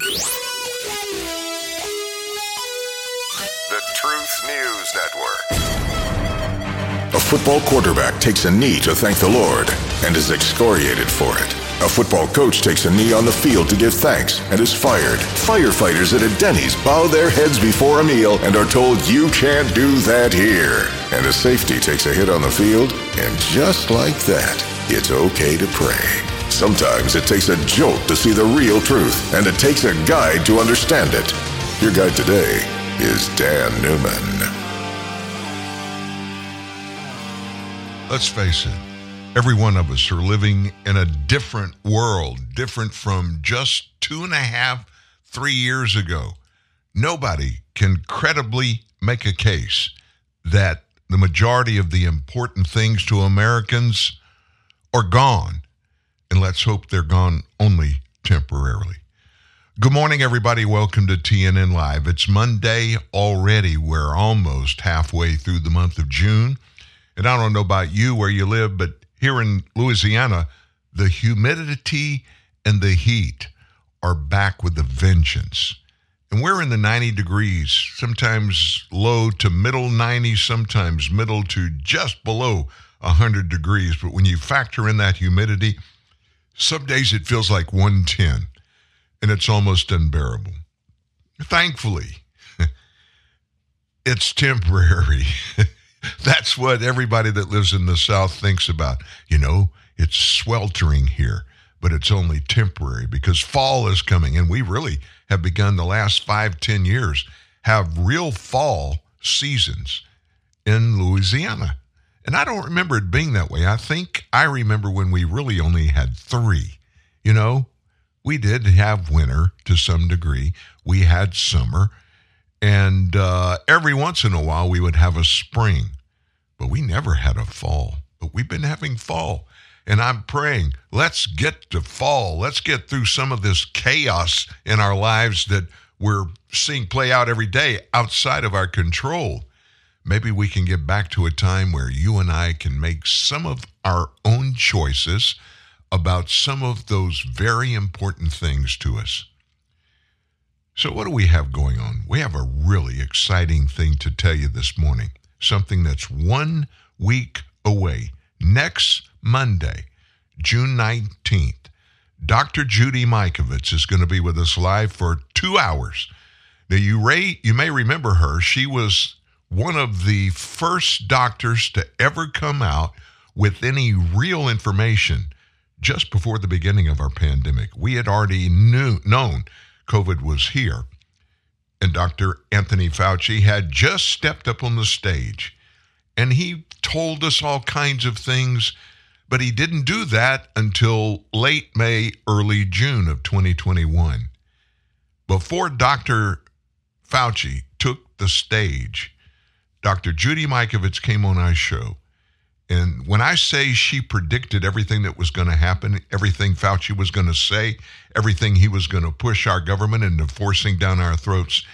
The Truth News Network. A football quarterback takes a knee to thank the Lord and is excoriated for it. A football coach takes a knee on the field to give thanks and is fired. Firefighters at a Denny's bow their heads before a meal and are told you can't do that here. And a safety takes a hit on the field, and just like that, it's okay to pray. Sometimes it takes a jolt to see the real truth, and it takes a guide to understand it. Your guide today is Dan Newman. Let's face it, every one of us are living in a different world, different from just two and a half, three years ago. Nobody can credibly make a case that the majority of the important things to Americans are gone. And let's hope they're gone only temporarily. Good morning, everybody. Welcome to TNN Live. It's Monday already. We're almost halfway through the month of June. And I don't know about you where you live, but here in Louisiana, the humidity and the heat are back with a vengeance. And we're in the 90 degrees, sometimes low to middle 90, sometimes middle to just below 100 degrees. But when you factor in that humidity, some days it feels like 110 and it's almost unbearable. Thankfully, it's temporary. That's what everybody that lives in the South thinks about. You know, it's sweltering here, but it's only temporary because fall is coming. And we really have begun the last five, ten years have real fall seasons in Louisiana. And I don't remember it being that way. I think I remember when we really only had three. You know, we did have winter to some degree, we had summer, and uh, every once in a while we would have a spring, but we never had a fall. But we've been having fall. And I'm praying, let's get to fall. Let's get through some of this chaos in our lives that we're seeing play out every day outside of our control maybe we can get back to a time where you and I can make some of our own choices about some of those very important things to us. So, what do we have going on? We have a really exciting thing to tell you this morning, something that's one week away. Next Monday, June 19th, Dr. Judy Mikovits is going to be with us live for two hours. Now, you, you may remember her. She was one of the first doctors to ever come out with any real information just before the beginning of our pandemic. We had already knew, known COVID was here. And Dr. Anthony Fauci had just stepped up on the stage and he told us all kinds of things, but he didn't do that until late May, early June of 2021. Before Dr. Fauci took the stage, Dr. Judy Mikovits came on our show. And when I say she predicted everything that was going to happen, everything Fauci was going to say, everything he was going to push our government into forcing down our throats,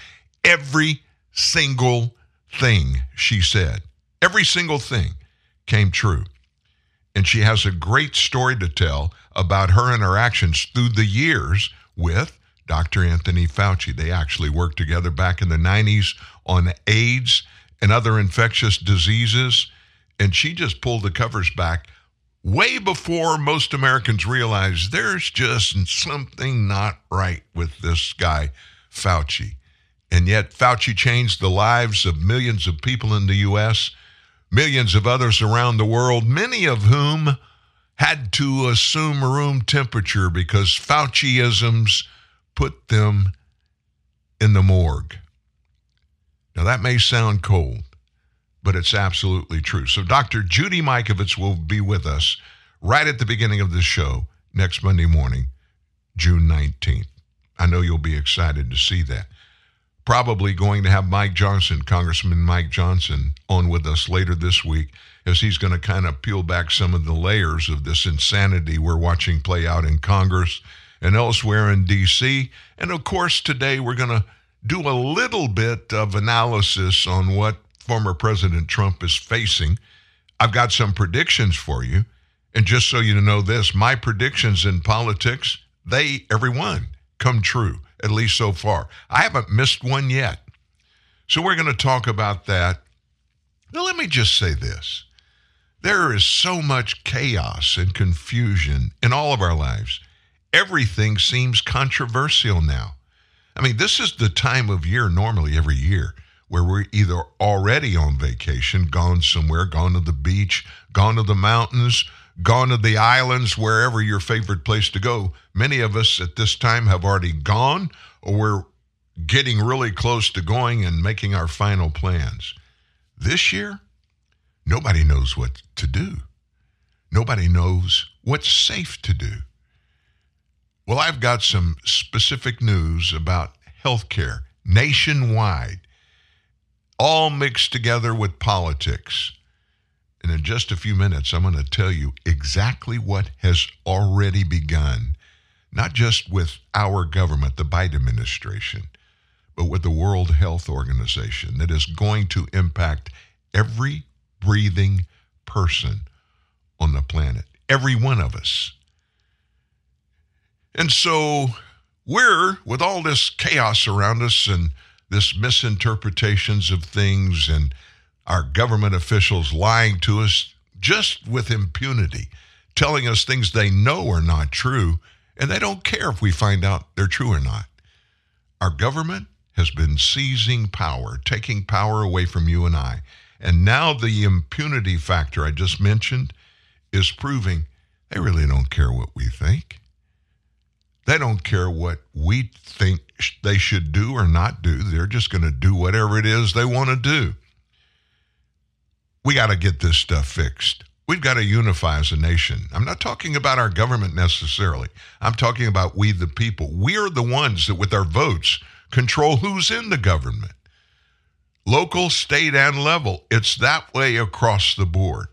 every single thing she said, every single thing came true. And she has a great story to tell about her interactions through the years with Dr. Anthony Fauci. They actually worked together back in the 90s on AIDS and other infectious diseases. And she just pulled the covers back way before most Americans realized there's just something not right with this guy, Fauci. And yet, Fauci changed the lives of millions of people in the U.S., millions of others around the world, many of whom had to assume room temperature because Fauciisms put them in the morgue. Now, that may sound cold, but it's absolutely true. So, Dr. Judy Mikovits will be with us right at the beginning of the show next Monday morning, June 19th. I know you'll be excited to see that. Probably going to have Mike Johnson, Congressman Mike Johnson, on with us later this week as he's going to kind of peel back some of the layers of this insanity we're watching play out in Congress and elsewhere in D.C. And of course, today we're going to do a little bit of analysis on what former President Trump is facing. I've got some predictions for you. And just so you know this, my predictions in politics, they, everyone, come true, at least so far. I haven't missed one yet. So we're going to talk about that. Now, let me just say this there is so much chaos and confusion in all of our lives. Everything seems controversial now. I mean, this is the time of year, normally every year, where we're either already on vacation, gone somewhere, gone to the beach, gone to the mountains, gone to the islands, wherever your favorite place to go. Many of us at this time have already gone, or we're getting really close to going and making our final plans. This year, nobody knows what to do. Nobody knows what's safe to do. Well, I've got some specific news about healthcare nationwide, all mixed together with politics. And in just a few minutes, I'm going to tell you exactly what has already begun, not just with our government, the Biden administration, but with the World Health Organization that is going to impact every breathing person on the planet, every one of us. And so we're, with all this chaos around us and this misinterpretations of things and our government officials lying to us just with impunity, telling us things they know are not true, and they don't care if we find out they're true or not. Our government has been seizing power, taking power away from you and I. And now the impunity factor I just mentioned is proving they really don't care what we think. They don't care what we think they should do or not do. They're just going to do whatever it is they want to do. We got to get this stuff fixed. We've got to unify as a nation. I'm not talking about our government necessarily. I'm talking about we, the people. We're the ones that, with our votes, control who's in the government local, state, and level. It's that way across the board.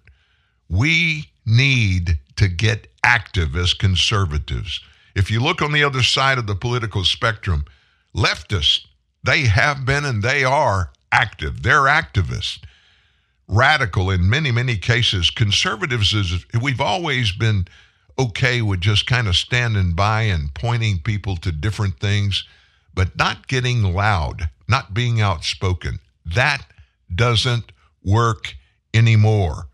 We need to get active as conservatives. If you look on the other side of the political spectrum, leftists, they have been and they are active. They're activists. Radical in many, many cases. Conservatives is we've always been okay with just kind of standing by and pointing people to different things, but not getting loud, not being outspoken. That doesn't work anymore.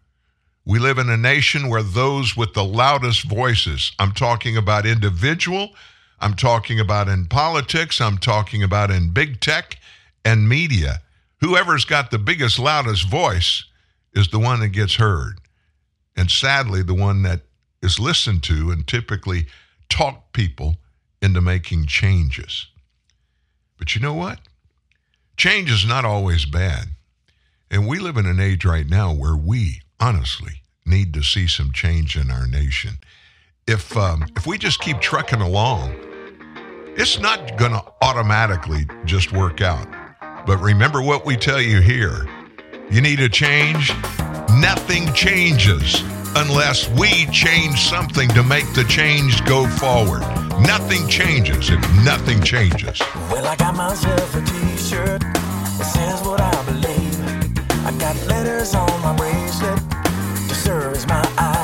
We live in a nation where those with the loudest voices, I'm talking about individual, I'm talking about in politics, I'm talking about in big tech and media, whoever's got the biggest, loudest voice is the one that gets heard. And sadly, the one that is listened to and typically talk people into making changes. But you know what? Change is not always bad. And we live in an age right now where we, honestly, need to see some change in our nation. If, um, if we just keep trucking along, it's not going to automatically just work out. But remember what we tell you here you need a change, nothing changes unless we change something to make the change go forward. Nothing changes if nothing changes. Well, I got myself a t-shirt that says what I believe. I got letters on my bracelet to serve as my ID.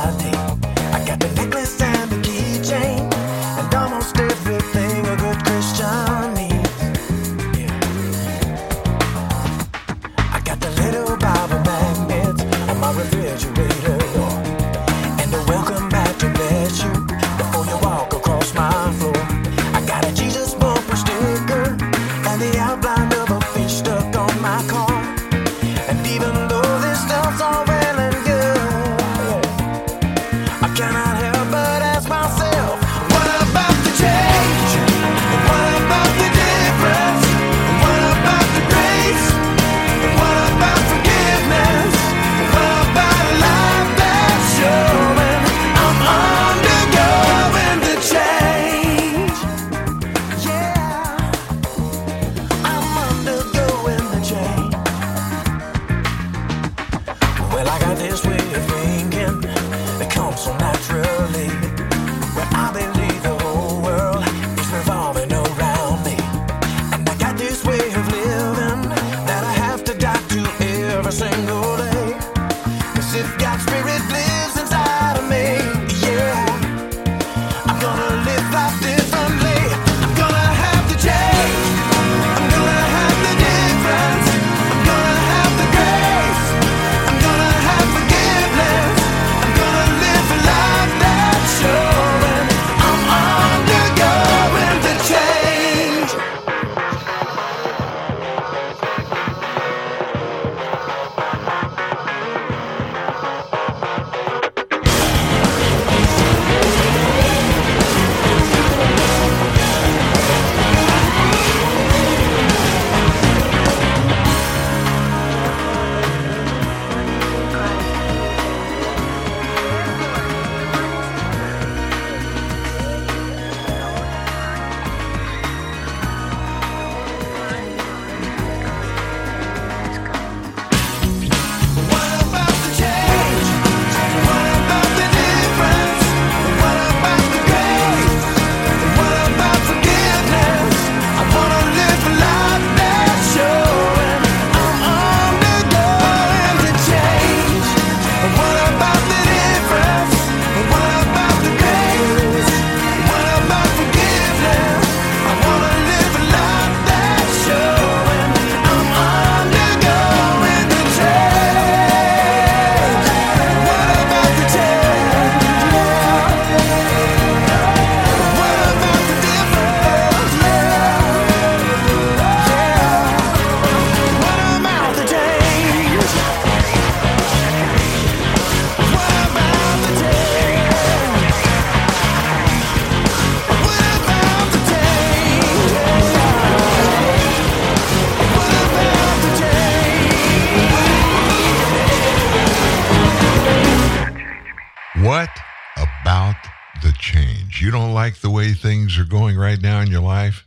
Like the way things are going right now in your life?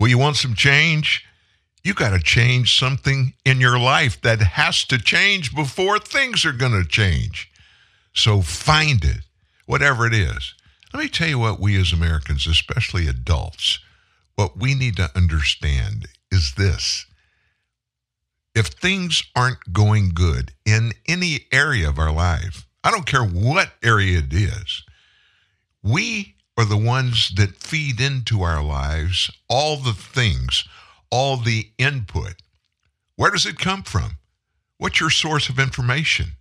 Well, you want some change? You got to change something in your life that has to change before things are going to change. So find it, whatever it is. Let me tell you what we as Americans, especially adults, what we need to understand is this. If things aren't going good in any area of our life, I don't care what area it is, we are the ones that feed into our lives all the things, all the input. Where does it come from? What's your source of information?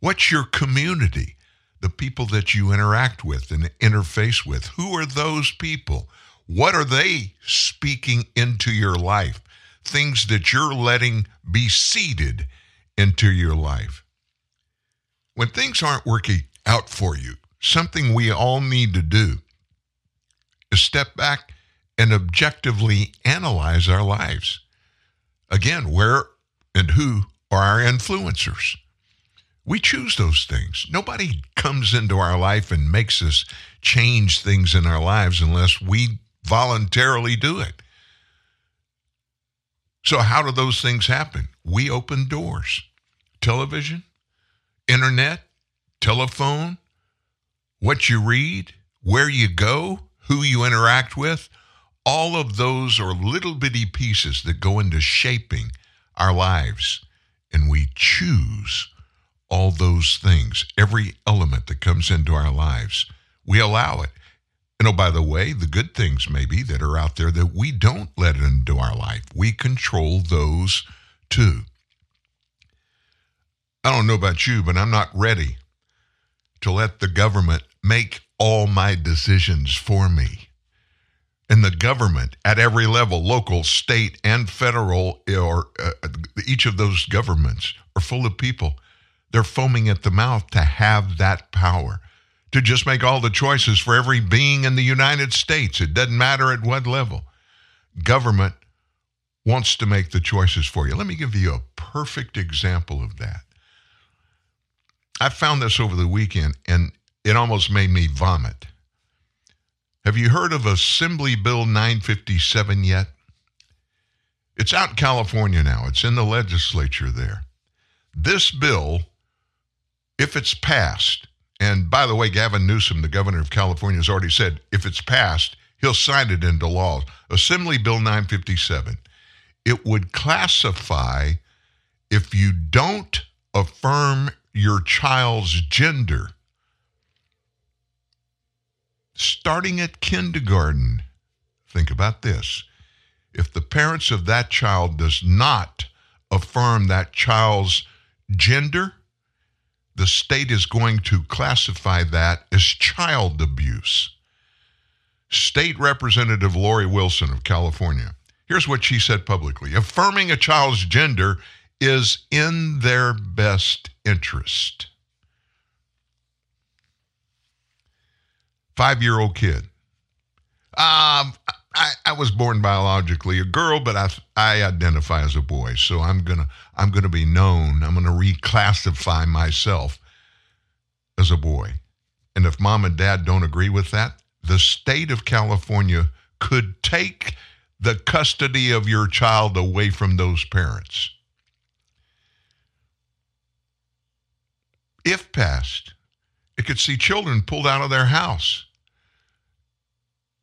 What's your community? The people that you interact with and interface with. Who are those people? What are they speaking into your life? Things that you're letting be seeded into your life. When things aren't working out for you, something we all need to do is step back and objectively analyze our lives. Again, where and who are our influencers? We choose those things. Nobody comes into our life and makes us change things in our lives unless we voluntarily do it. So, how do those things happen? We open doors. Television, internet, telephone, what you read, where you go, who you interact with, all of those are little bitty pieces that go into shaping our lives. And we choose all those things, every element that comes into our lives. We allow it. And oh, by the way, the good things maybe that are out there that we don't let into our life, we control those too. I don't know about you, but I'm not ready to let the government make all my decisions for me. And the government at every level, local, state, and federal, or uh, each of those governments are full of people. They're foaming at the mouth to have that power, to just make all the choices for every being in the United States. It doesn't matter at what level. Government wants to make the choices for you. Let me give you a perfect example of that. I found this over the weekend and it almost made me vomit. Have you heard of Assembly Bill 957 yet? It's out in California now. It's in the legislature there. This bill, if it's passed, and by the way, Gavin Newsom, the governor of California, has already said if it's passed, he'll sign it into law. Assembly Bill 957. It would classify if you don't affirm your child's gender starting at kindergarten. Think about this. If the parents of that child does not affirm that child's gender, the state is going to classify that as child abuse. State Representative Lori Wilson of California. Here's what she said publicly Affirming a child's gender is in their best interest. Five year old kid. Um, I, I was born biologically a girl, but I, I identify as a boy. So I'm gonna I'm gonna be known. I'm gonna reclassify myself as a boy. And if mom and dad don't agree with that, the state of California could take the custody of your child away from those parents. If passed, could see children pulled out of their house.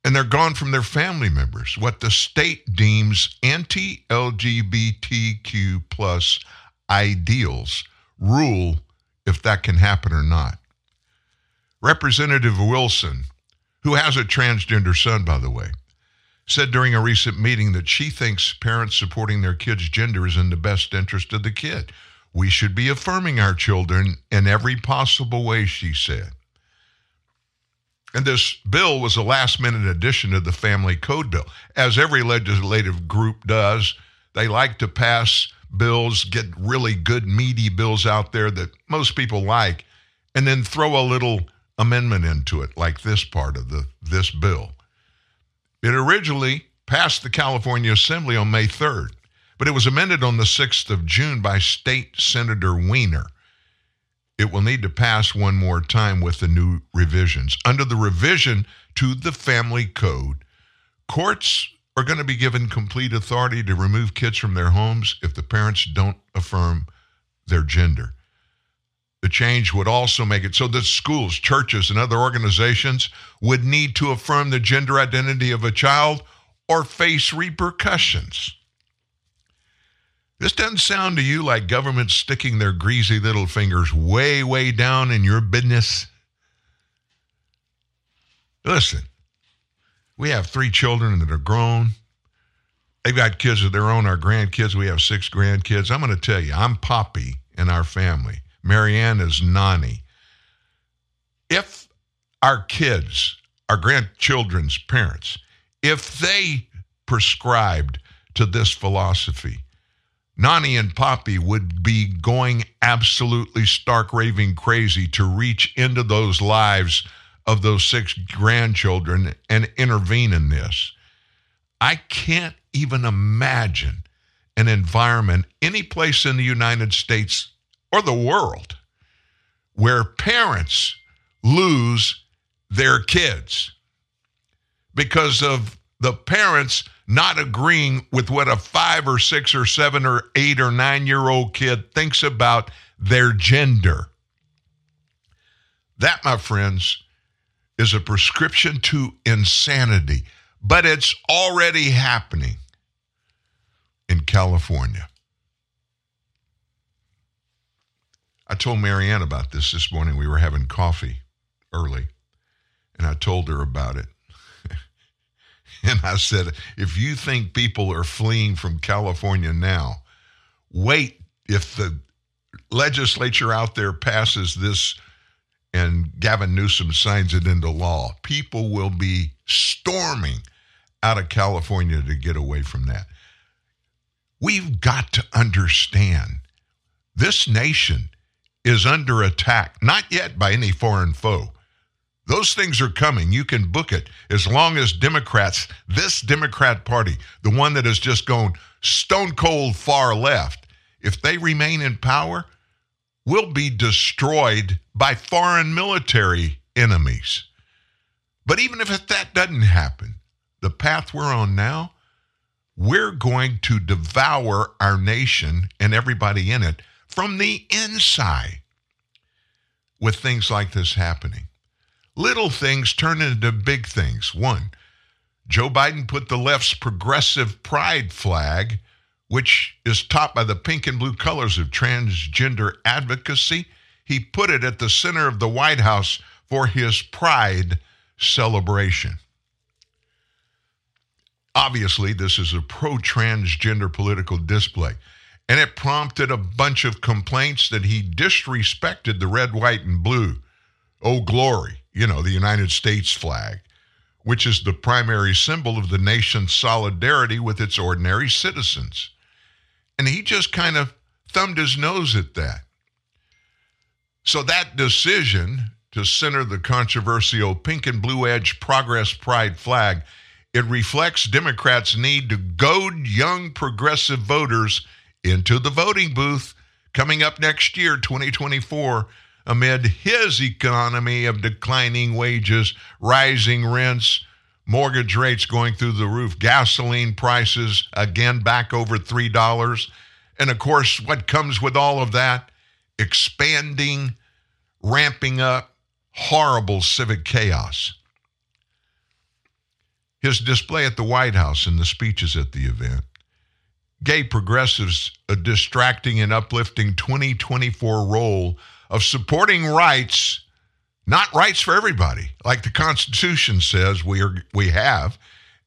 And they're gone from their family members. What the state deems anti LGBTQ plus ideals rule if that can happen or not. Representative Wilson, who has a transgender son, by the way, said during a recent meeting that she thinks parents supporting their kid's gender is in the best interest of the kid. We should be affirming our children in every possible way, she said. And this bill was a last minute addition to the Family Code Bill. As every legislative group does, they like to pass bills, get really good, meaty bills out there that most people like, and then throw a little amendment into it, like this part of the, this bill. It originally passed the California Assembly on May 3rd but it was amended on the 6th of June by State Senator Wiener. it will need to pass one more time with the new revisions. Under the revision to the family code, courts are going to be given complete authority to remove kids from their homes if the parents don't affirm their gender. The change would also make it so that schools, churches, and other organizations would need to affirm the gender identity of a child or face repercussions. This doesn't sound to you like government sticking their greasy little fingers way, way down in your business. Listen, we have three children that are grown. They've got kids of their own, our grandkids. We have six grandkids. I'm going to tell you, I'm Poppy in our family. Marianne is Nani. If our kids, our grandchildren's parents, if they prescribed to this philosophy, Nani and Poppy would be going absolutely stark raving crazy to reach into those lives of those six grandchildren and intervene in this. I can't even imagine an environment any place in the United States or the world where parents lose their kids because of the parents not agreeing with what a five or six or seven or eight or nine year old kid thinks about their gender. That, my friends, is a prescription to insanity, but it's already happening in California. I told Marianne about this this morning. We were having coffee early, and I told her about it. and I said, if you think people are fleeing from California now, wait if the legislature out there passes this and Gavin Newsom signs it into law. People will be storming out of California to get away from that. We've got to understand this nation is under attack, not yet by any foreign foe. Those things are coming. You can book it as long as Democrats, this Democrat Party, the one that has just gone stone cold far left, if they remain in power, will be destroyed by foreign military enemies. But even if that doesn't happen, the path we're on now, we're going to devour our nation and everybody in it from the inside with things like this happening. Little things turn into big things. One, Joe Biden put the left's progressive pride flag, which is topped by the pink and blue colors of transgender advocacy, he put it at the center of the White House for his pride celebration. Obviously, this is a pro transgender political display and it prompted a bunch of complaints that he disrespected the red, white, and blue. Oh, glory, you know, the United States flag, which is the primary symbol of the nation's solidarity with its ordinary citizens. And he just kind of thumbed his nose at that. So that decision to center the controversial pink and blue edge progress pride flag, it reflects Democrats' need to goad young progressive voters into the voting booth coming up next year, 2024, amid his economy of declining wages, rising rents, mortgage rates going through the roof, gasoline prices again back over $3. And of course, what comes with all of that? Expanding, ramping up, horrible civic chaos. His display at the White House and the speeches at the event gay progressives a distracting and uplifting 2024 role of supporting rights, not rights for everybody, like the Constitution says we are we have,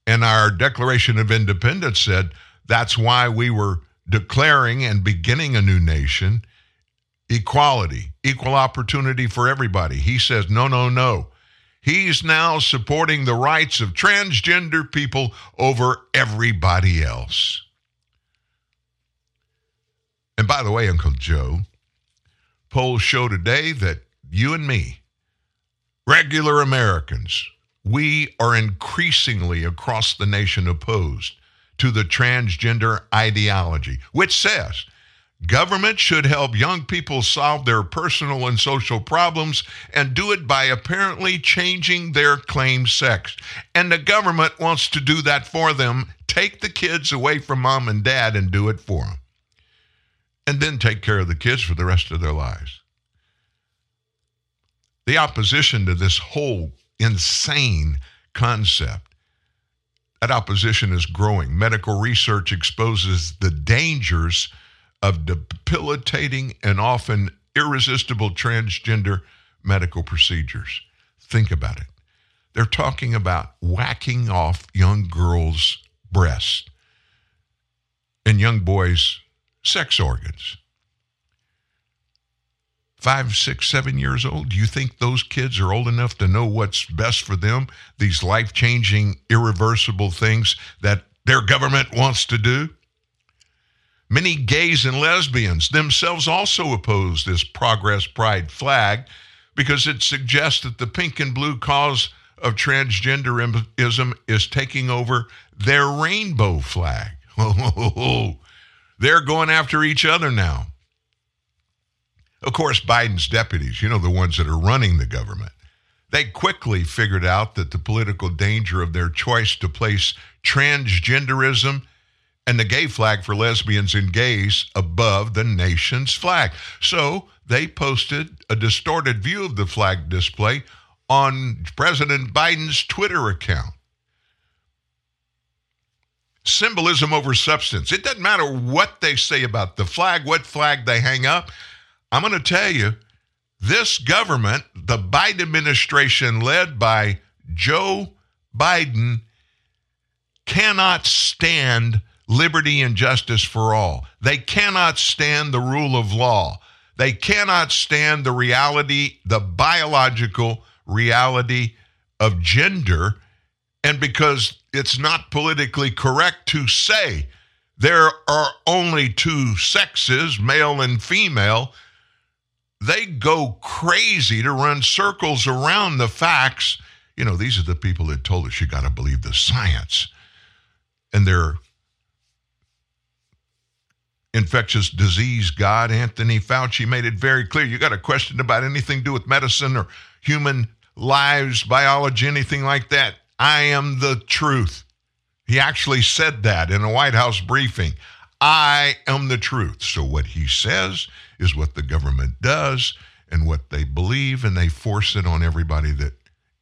and our Declaration of Independence said that's why we were declaring and beginning a new nation, equality, equal opportunity for everybody. He says no, no, no. He's now supporting the rights of transgender people over everybody else. And by the way, Uncle Joe, polls show today that you and me, regular Americans, we are increasingly across the nation opposed to the transgender ideology, which says Government should help young people solve their personal and social problems and do it by apparently changing their claimed sex. And the government wants to do that for them. Take the kids away from mom and dad and do it for them. And then take care of the kids for the rest of their lives. The opposition to this whole insane concept that opposition is growing. Medical research exposes the dangers of debilitating and often irresistible transgender medical procedures. Think about it. They're talking about whacking off young girls' breasts and young boys' sex organs. Five, six, seven years old. Do you think those kids are old enough to know what's best for them? These life changing, irreversible things that their government wants to do? Many gays and lesbians themselves also oppose this progress pride flag because it suggests that the pink and blue cause of transgenderism is taking over their rainbow flag. They're going after each other now. Of course, Biden's deputies, you know, the ones that are running the government, they quickly figured out that the political danger of their choice to place transgenderism and the gay flag for lesbians and gays above the nation's flag. So they posted a distorted view of the flag display on President Biden's Twitter account. Symbolism over substance. It doesn't matter what they say about the flag, what flag they hang up. I'm going to tell you this government, the Biden administration led by Joe Biden, cannot stand liberty and justice for all. They cannot stand the rule of law. They cannot stand the reality, the biological reality of gender. And because it's not politically correct to say there are only two sexes, male and female, they go crazy to run circles around the facts. You know, these are the people that told us you got to believe the science. And they're infectious disease god, Anthony Fauci, made it very clear. You got a question about anything to do with medicine or human lives, biology, anything like that. I am the truth. He actually said that in a White House briefing. I am the truth. So what he says is what the government does and what they believe, and they force it on everybody that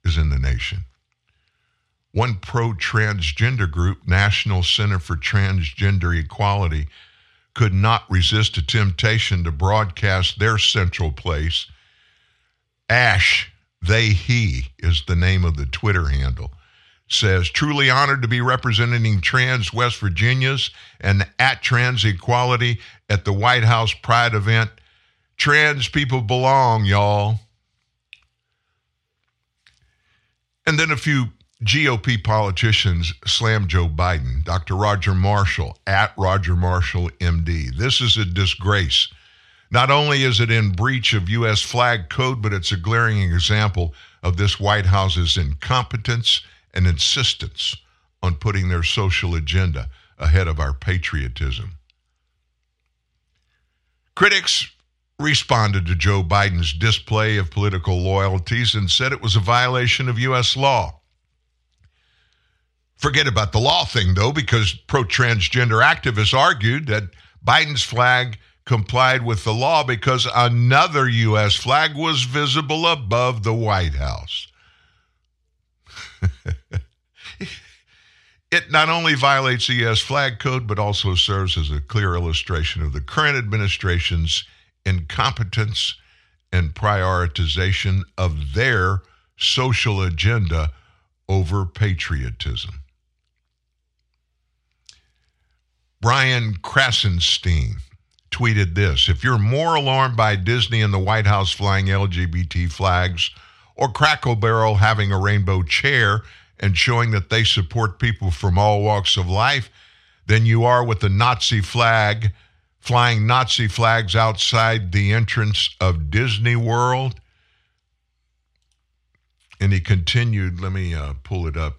is in the nation. One pro transgender group, National Center for Transgender Equality, could not resist a temptation to broadcast their central place. Ash, they, he is the name of the Twitter handle. Says, truly honored to be representing trans West Virginia's and at trans equality at the White House Pride event. Trans people belong, y'all. And then a few GOP politicians slam Joe Biden. Dr. Roger Marshall at Roger Marshall, MD. This is a disgrace. Not only is it in breach of U.S. flag code, but it's a glaring example of this White House's incompetence and insistence on putting their social agenda ahead of our patriotism. Critics responded to Joe Biden's display of political loyalties and said it was a violation of U.S. law. Forget about the law thing, though, because pro transgender activists argued that Biden's flag complied with the law because another U.S. flag was visible above the White House. it not only violates the U.S. flag code, but also serves as a clear illustration of the current administration's incompetence and prioritization of their social agenda over patriotism. Brian Krassenstein tweeted this If you're more alarmed by Disney and the White House flying LGBT flags or Cracker Barrel having a rainbow chair and showing that they support people from all walks of life than you are with the Nazi flag flying Nazi flags outside the entrance of Disney World. And he continued, let me uh, pull it up.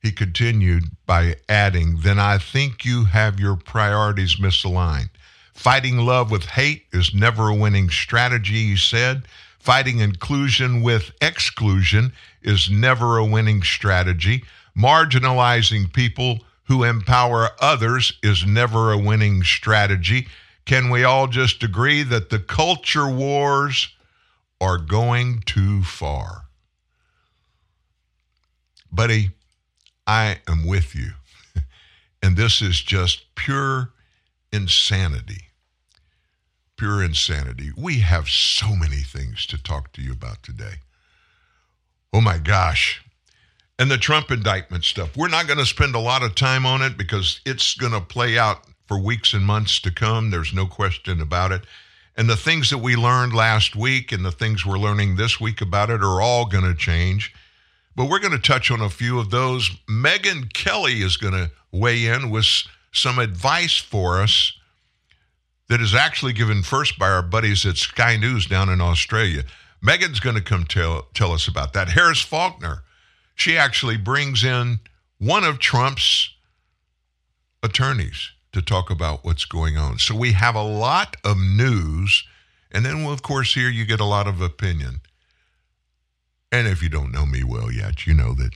he continued by adding, Then I think you have your priorities misaligned. Fighting love with hate is never a winning strategy, he said. Fighting inclusion with exclusion is never a winning strategy. Marginalizing people who empower others is never a winning strategy. Can we all just agree that the culture wars are going too far? Buddy, I am with you. and this is just pure insanity. Pure insanity. We have so many things to talk to you about today. Oh my gosh. And the Trump indictment stuff. We're not going to spend a lot of time on it because it's going to play out for weeks and months to come. There's no question about it. And the things that we learned last week and the things we're learning this week about it are all going to change. But we're going to touch on a few of those. Megyn Kelly is going to weigh in with some advice for us that is actually given first by our buddies at Sky News down in Australia. Megyn's going to come tell, tell us about that. Harris Faulkner, she actually brings in one of Trump's attorneys to talk about what's going on. So we have a lot of news, and then, of course, here you get a lot of opinion. And if you don't know me well yet, you know that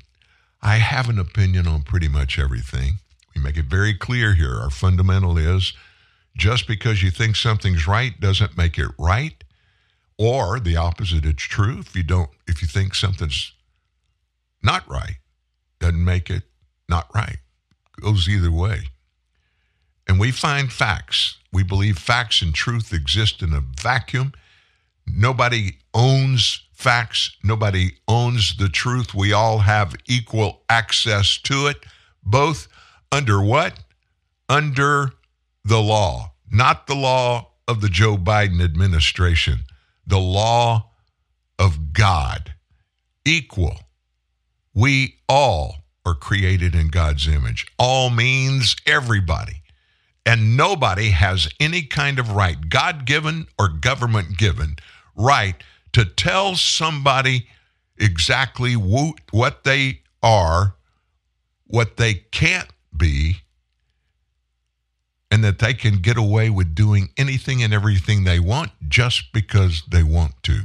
I have an opinion on pretty much everything. We make it very clear here. Our fundamental is just because you think something's right doesn't make it right. Or the opposite, it's true. If you don't, if you think something's not right, doesn't make it not right. Goes either way. And we find facts. We believe facts and truth exist in a vacuum. Nobody owns facts. Nobody owns the truth. We all have equal access to it, both under what? Under the law, not the law of the Joe Biden administration, the law of God. Equal. We all are created in God's image. All means everybody. And nobody has any kind of right, God given or government given, right to tell somebody exactly what they are, what they can't be, and that they can get away with doing anything and everything they want just because they want to.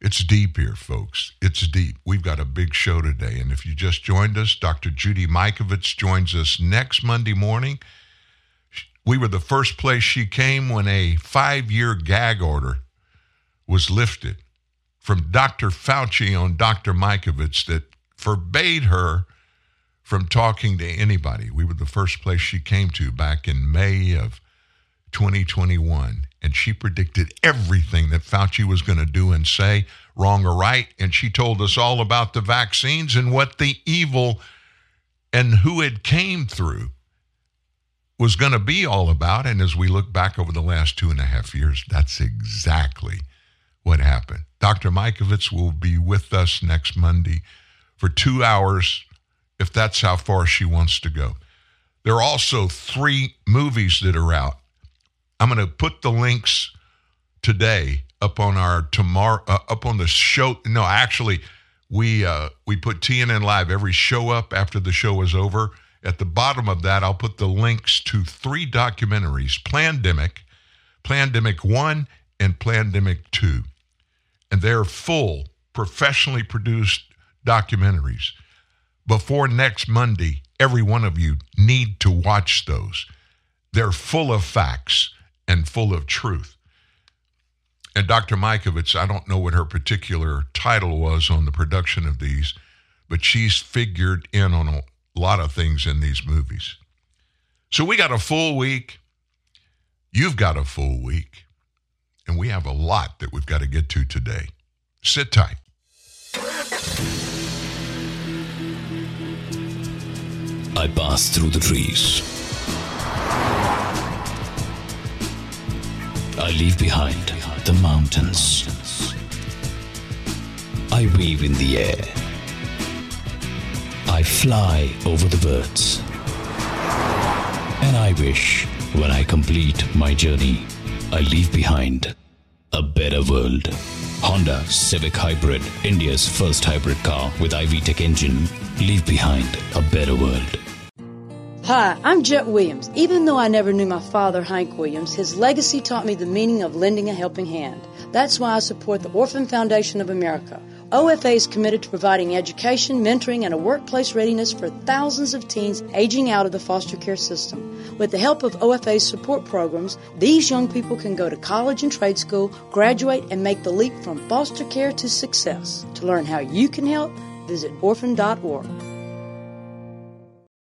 It's deep here, folks. It's deep. We've got a big show today. And if you just joined us, Dr. Judy Mikovits joins us next Monday morning. We were the first place she came when a five year gag order was lifted from Dr. Fauci on Dr. Mikovits that forbade her from talking to anybody. We were the first place she came to back in May of 2021. And she predicted everything that Fauci was going to do and say, wrong or right. And she told us all about the vaccines and what the evil and who it came through was going to be all about. And as we look back over the last two and a half years, that's exactly what happened. Dr. Mikovits will be with us next Monday for two hours, if that's how far she wants to go. There are also three movies that are out. I'm going to put the links today up on our tomorrow uh, up on the show. No, actually, we uh, we put TNN Live every show up after the show is over at the bottom of that, I'll put the links to three documentaries Plandemic, Plandemic 1, and Plandemic 2. And they're full, professionally produced documentaries. Before next Monday, every one of you need to watch those. They're full of facts and full of truth. And Dr. Mikovits, I don't know what her particular title was on the production of these, but she's figured in on a a lot of things in these movies. So we got a full week. You've got a full week. And we have a lot that we've got to get to today. Sit tight. I pass through the trees. I leave behind the mountains. I weave in the air. I fly over the birds. And I wish, when I complete my journey, I leave behind a better world. Honda Civic Hybrid, India's first hybrid car with i-VTEC engine. Leave behind a better world. Hi, I'm Jett Williams. Even though I never knew my father, Hank Williams, his legacy taught me the meaning of lending a helping hand. That's why I support the Orphan Foundation of America. OFA is committed to providing education, mentoring, and a workplace readiness for thousands of teens aging out of the foster care system. With the help of OFA's support programs, these young people can go to college and trade school, graduate, and make the leap from foster care to success. To learn how you can help, visit orphan.org.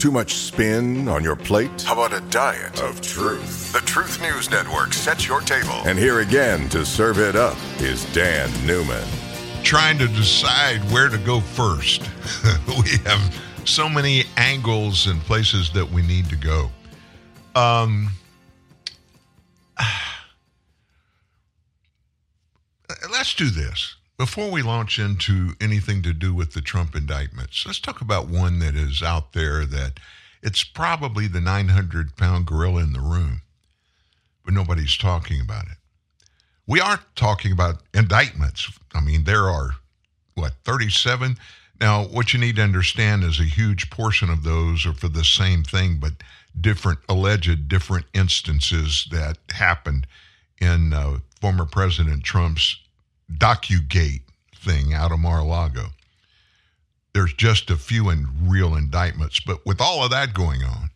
Too much spin on your plate? How about a diet of truth? The Truth News Network sets your table. And here again to serve it up is Dan Newman. Trying to decide where to go first. we have so many angles and places that we need to go. Um, let's do this. Before we launch into anything to do with the Trump indictments, let's talk about one that is out there that it's probably the 900 pound gorilla in the room, but nobody's talking about it. We are talking about indictments. I mean, there are, what, 37? Now, what you need to understand is a huge portion of those are for the same thing, but different, alleged different instances that happened in uh, former President Trump's DocuGate thing out of Mar-a-Lago. There's just a few in real indictments, but with all of that going on,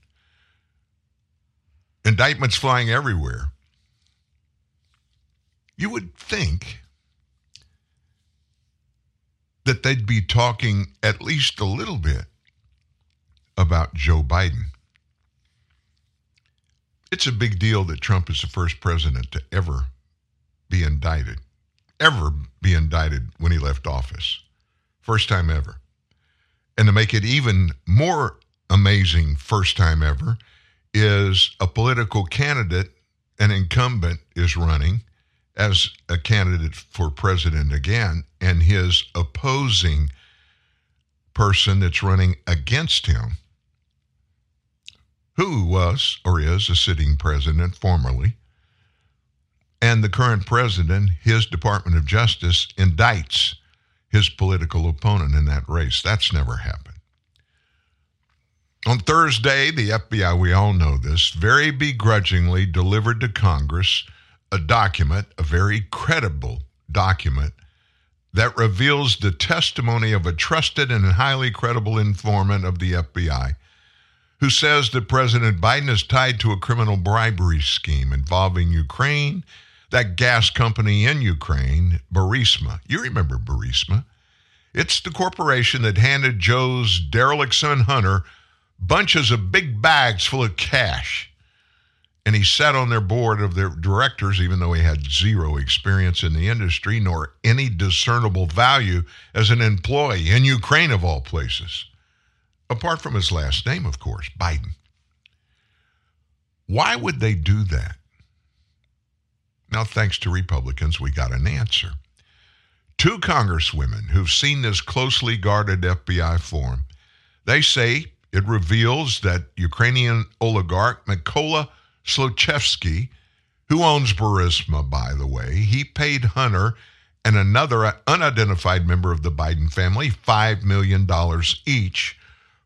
indictments flying everywhere, you would think that they'd be talking at least a little bit about Joe Biden. It's a big deal that Trump is the first president to ever be indicted ever be indicted when he left office. First time ever. And to make it even more amazing, first time ever, is a political candidate, an incumbent, is running as a candidate for president again, and his opposing person that's running against him, who was or is a sitting president formerly, and the current president, his Department of Justice, indicts his political opponent in that race. That's never happened. On Thursday, the FBI, we all know this, very begrudgingly delivered to Congress a document, a very credible document, that reveals the testimony of a trusted and highly credible informant of the FBI who says that President Biden is tied to a criminal bribery scheme involving Ukraine that gas company in Ukraine, Burisma. You remember Burisma. It's the corporation that handed Joe's derelict son Hunter bunches of big bags full of cash. And he sat on their board of their directors, even though he had zero experience in the industry nor any discernible value as an employee in Ukraine, of all places. Apart from his last name, of course, Biden. Why would they do that? Now, thanks to Republicans, we got an answer. Two congresswomen who've seen this closely guarded FBI form, they say it reveals that Ukrainian oligarch Mykola Zlochevsky, who owns Burisma, by the way, he paid Hunter and another unidentified member of the Biden family $5 million each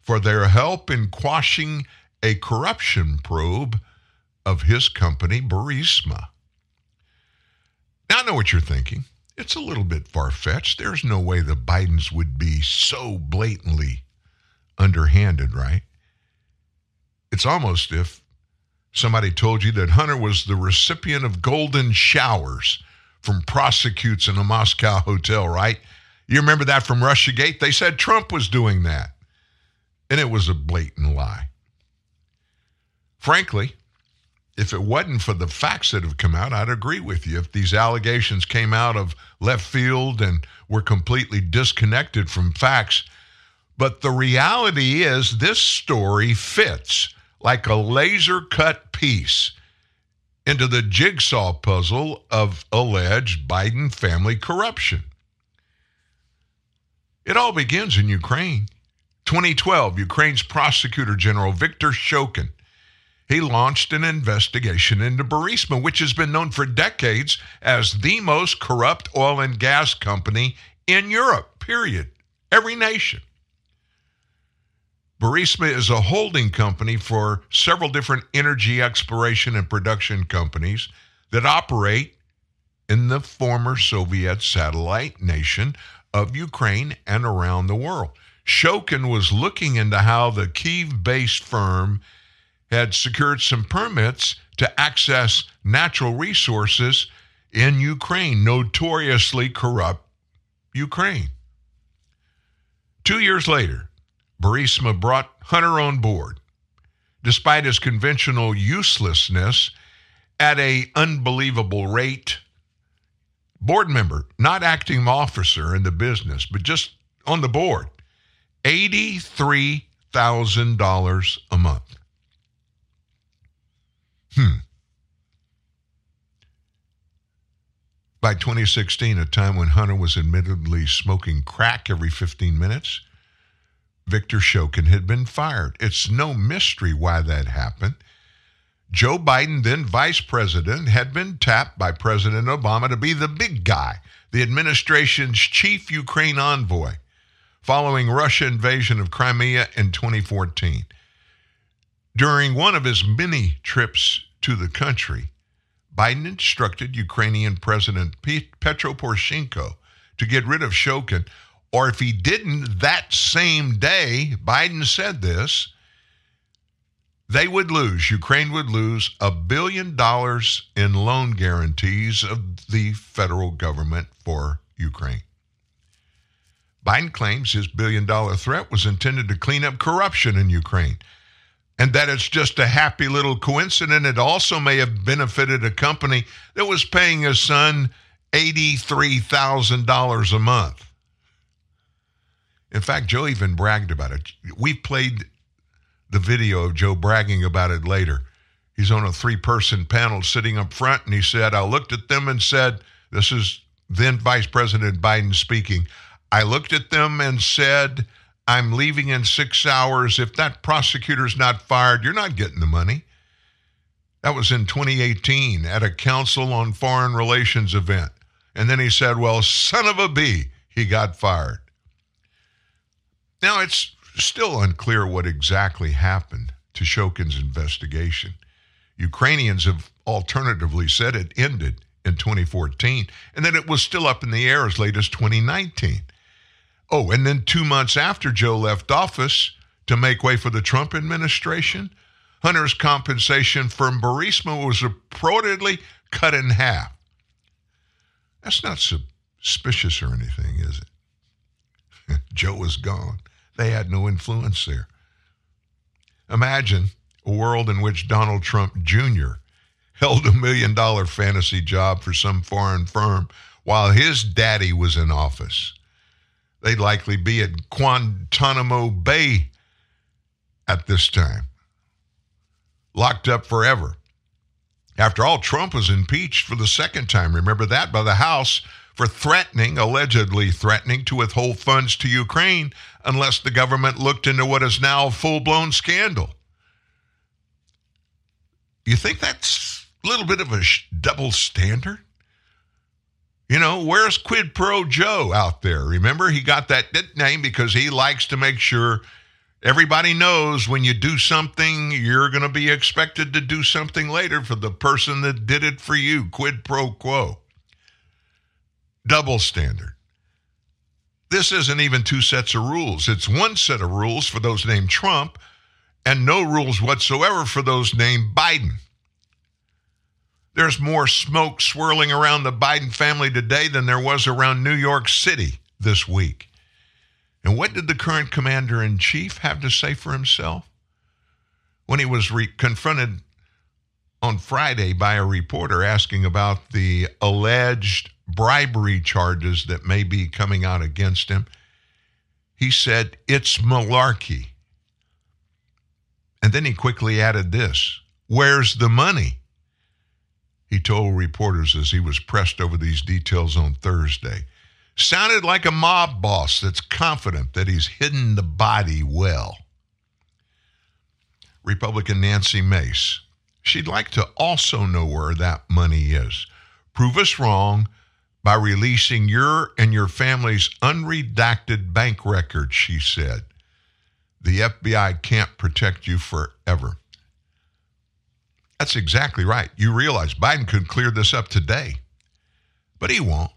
for their help in quashing a corruption probe of his company, Burisma. Now I know what you're thinking. It's a little bit far fetched. There's no way the Bidens would be so blatantly underhanded, right? It's almost if somebody told you that Hunter was the recipient of golden showers from prostitutes in a Moscow hotel, right? You remember that from Russiagate? They said Trump was doing that. And it was a blatant lie. Frankly, if it wasn't for the facts that have come out, I'd agree with you. If these allegations came out of left field and were completely disconnected from facts, but the reality is this story fits like a laser cut piece into the jigsaw puzzle of alleged Biden family corruption. It all begins in Ukraine. 2012, Ukraine's prosecutor general Viktor Shokin he launched an investigation into Burisma, which has been known for decades as the most corrupt oil and gas company in Europe, period. Every nation. Burisma is a holding company for several different energy exploration and production companies that operate in the former Soviet satellite nation of Ukraine and around the world. Shokin was looking into how the Kiev based firm had secured some permits to access natural resources in Ukraine, notoriously corrupt Ukraine. Two years later, Burisma brought Hunter on board, despite his conventional uselessness at a unbelievable rate. Board member, not acting officer in the business, but just on the board, $83,000 a month. Hmm. By 2016, a time when Hunter was admittedly smoking crack every 15 minutes, Viktor Shokin had been fired. It's no mystery why that happened. Joe Biden, then vice president, had been tapped by President Obama to be the big guy, the administration's chief Ukraine envoy, following Russia invasion of Crimea in 2014. During one of his many trips to the country, Biden instructed Ukrainian President Petro Poroshenko to get rid of Shokin, or if he didn't that same day, Biden said this, they would lose, Ukraine would lose a billion dollars in loan guarantees of the federal government for Ukraine. Biden claims his billion dollar threat was intended to clean up corruption in Ukraine and that it's just a happy little coincidence. It also may have benefited a company that was paying his son $83,000 a month. In fact, Joe even bragged about it. We played the video of Joe bragging about it later. He's on a three person panel sitting up front, and he said, I looked at them and said, This is then Vice President Biden speaking. I looked at them and said, I'm leaving in six hours. If that prosecutor's not fired, you're not getting the money. That was in 2018 at a Council on Foreign Relations event. And then he said, Well, son of a bee, he got fired. Now, it's still unclear what exactly happened to Shokin's investigation. Ukrainians have alternatively said it ended in 2014 and that it was still up in the air as late as 2019. Oh, and then two months after Joe left office to make way for the Trump administration, Hunter's compensation from Burisma was reportedly cut in half. That's not suspicious or anything, is it? Joe was gone. They had no influence there. Imagine a world in which Donald Trump Jr. held a million dollar fantasy job for some foreign firm while his daddy was in office. They'd likely be at Guantanamo Bay at this time, locked up forever. After all, Trump was impeached for the second time. Remember that by the House for threatening, allegedly threatening, to withhold funds to Ukraine unless the government looked into what is now a full blown scandal. You think that's a little bit of a double standard? You know, where's Quid Pro Joe out there? Remember, he got that nickname because he likes to make sure everybody knows when you do something, you're going to be expected to do something later for the person that did it for you. Quid pro quo. double standard. This isn't even two sets of rules. It's one set of rules for those named Trump and no rules whatsoever for those named Biden. There's more smoke swirling around the Biden family today than there was around New York City this week. And what did the current commander in chief have to say for himself? When he was re- confronted on Friday by a reporter asking about the alleged bribery charges that may be coming out against him, he said, It's malarkey. And then he quickly added this Where's the money? He told reporters as he was pressed over these details on Thursday. Sounded like a mob boss that's confident that he's hidden the body well. Republican Nancy Mace. She'd like to also know where that money is. Prove us wrong by releasing your and your family's unredacted bank records, she said. The FBI can't protect you forever. That's exactly right. You realize Biden could clear this up today, but he won't.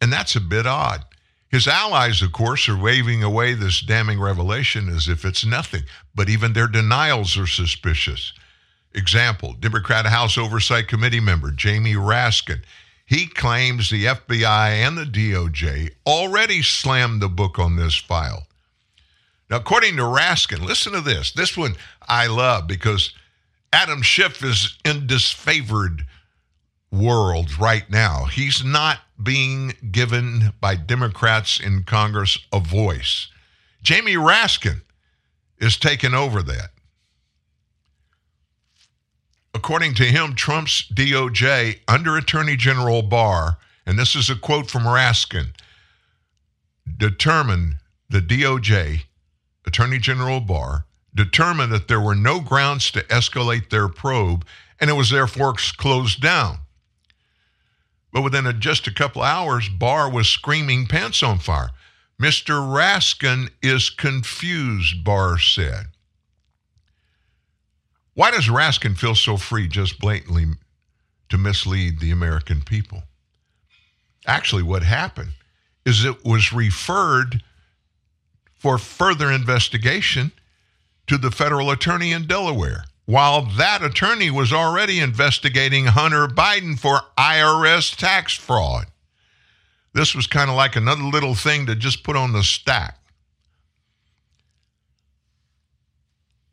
And that's a bit odd. His allies, of course, are waving away this damning revelation as if it's nothing, but even their denials are suspicious. Example Democrat House Oversight Committee member Jamie Raskin. He claims the FBI and the DOJ already slammed the book on this file. Now, according to Raskin, listen to this. This one I love because Adam Schiff is in disfavored world right now. He's not being given by Democrats in Congress a voice. Jamie Raskin is taking over that. According to him, Trump's DOJ under Attorney General Barr, and this is a quote from Raskin, determined the DOJ, Attorney General Barr, determined that there were no grounds to escalate their probe and it was therefore closed down. But within a, just a couple hours, Barr was screaming pants on fire. Mr. Raskin is confused, Barr said. Why does Raskin feel so free just blatantly to mislead the American people? Actually, what happened is it was referred for further investigation to the federal attorney in Delaware, while that attorney was already investigating Hunter Biden for IRS tax fraud. This was kind of like another little thing to just put on the stack.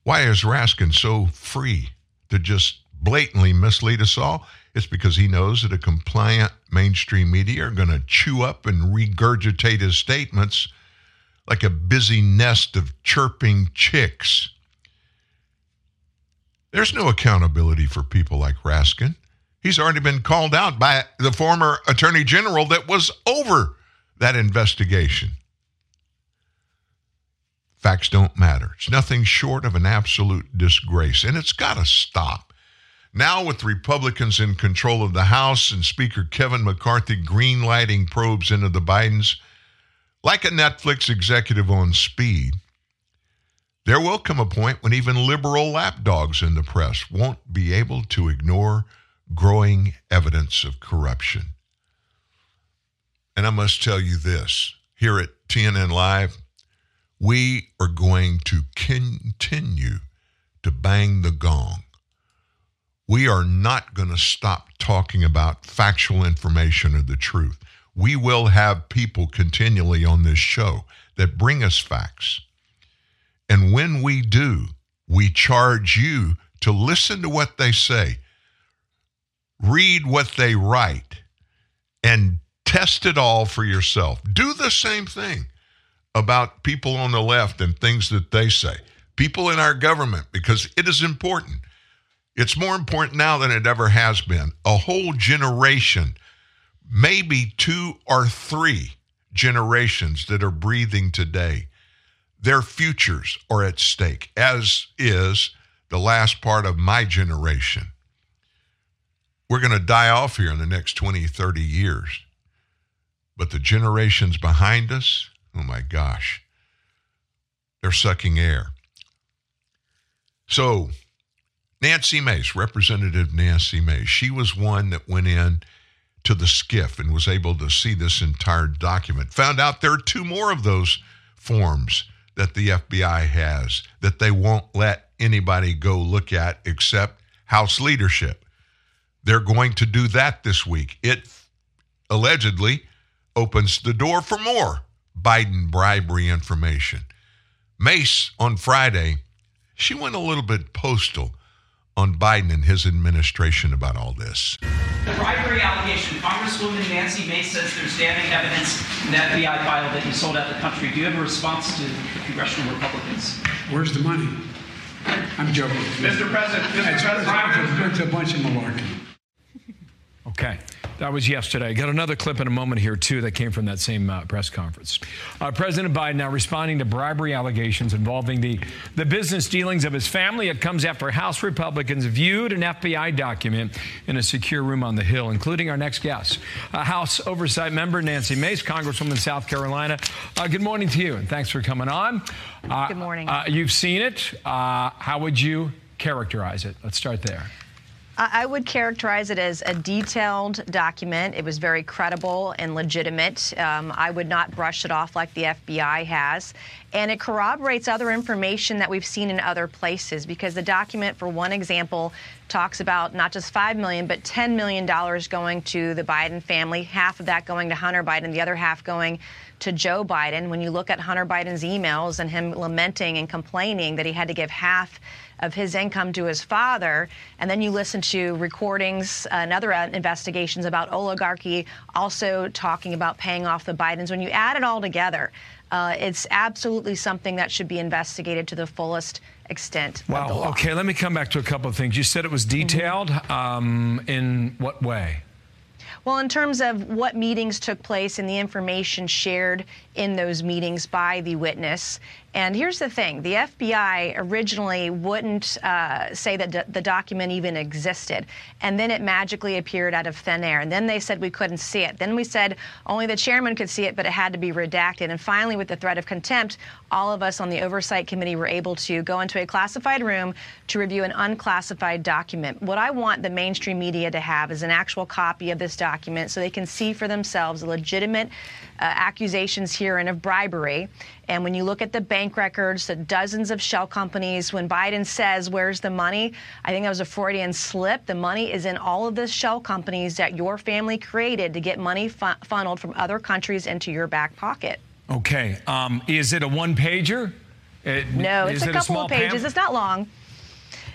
Why is Raskin so free to just blatantly mislead us all? It's because he knows that a compliant mainstream media are going to chew up and regurgitate his statements like a busy nest of chirping chicks. There's no accountability for people like Raskin. He's already been called out by the former attorney general that was over that investigation. Facts don't matter. It's nothing short of an absolute disgrace, and it's got to stop. Now, with Republicans in control of the House and Speaker Kevin McCarthy greenlighting probes into the Bidens, like a Netflix executive on speed, there will come a point when even liberal lapdogs in the press won't be able to ignore growing evidence of corruption. And I must tell you this here at TNN Live, we are going to continue to bang the gong. We are not going to stop talking about factual information or the truth. We will have people continually on this show that bring us facts. And when we do, we charge you to listen to what they say, read what they write, and test it all for yourself. Do the same thing about people on the left and things that they say, people in our government, because it is important. It's more important now than it ever has been. A whole generation, maybe two or three generations that are breathing today, their futures are at stake, as is the last part of my generation. We're going to die off here in the next 20, 30 years. But the generations behind us, Oh my gosh. They're sucking air. So, Nancy Mace, Representative Nancy Mace, she was one that went in to the SCIF and was able to see this entire document. Found out there are two more of those forms that the FBI has that they won't let anybody go look at except House leadership. They're going to do that this week. It allegedly opens the door for more Biden bribery information. Mace on Friday, she went a little bit postal on Biden and his administration about all this. The bribery allegation, Congresswoman Nancy Mace says there's damning evidence in the FBI file that you sold out the country. Do you have a response to the congressional Republicans? Where's the money? I'm joking. Mr. President, Mr. It's, President. it's a bunch of malarkey. Okay. That was yesterday. Got another clip in a moment here, too, that came from that same uh, press conference. Uh, President Biden now responding to bribery allegations involving the, the business dealings of his family. It comes after House Republicans viewed an FBI document in a secure room on the Hill, including our next guest, uh, House Oversight Member Nancy Mace, Congresswoman South Carolina. Uh, good morning to you, and thanks for coming on. good morning. Uh, you've seen it. Uh, how would you characterize it? Let's start there. I would characterize it as a detailed document. It was very credible and legitimate. Um, I would not brush it off like the FBI has. And it corroborates other information that we've seen in other places because the document, for one example, talks about not just 5 million, but $10 million going to the Biden family, half of that going to Hunter Biden, the other half going to Joe Biden. When you look at Hunter Biden's emails and him lamenting and complaining that he had to give half of his income to his father. And then you listen to recordings and other uh, investigations about oligarchy, also talking about paying off the Bidens. When you add it all together, uh, it's absolutely something that should be investigated to the fullest extent. Wow. Okay, let me come back to a couple of things. You said it was detailed. Mm-hmm. Um, in what way? Well, in terms of what meetings took place and the information shared in those meetings by the witness. And here's the thing the FBI originally wouldn't uh, say that d- the document even existed. And then it magically appeared out of thin air. And then they said we couldn't see it. Then we said only the chairman could see it, but it had to be redacted. And finally, with the threat of contempt, all of us on the oversight committee were able to go into a classified room to review an unclassified document. What I want the mainstream media to have is an actual copy of this document so they can see for themselves a legitimate accusations here and of bribery. And when you look at the bank records, the dozens of shell companies, when Biden says, Where's the money? I think that was a Freudian slip. The money is in all of the shell companies that your family created to get money fu- funneled from other countries into your back pocket. Okay. Um, is it a one pager? It, no, it's a couple a of pages. It's not long.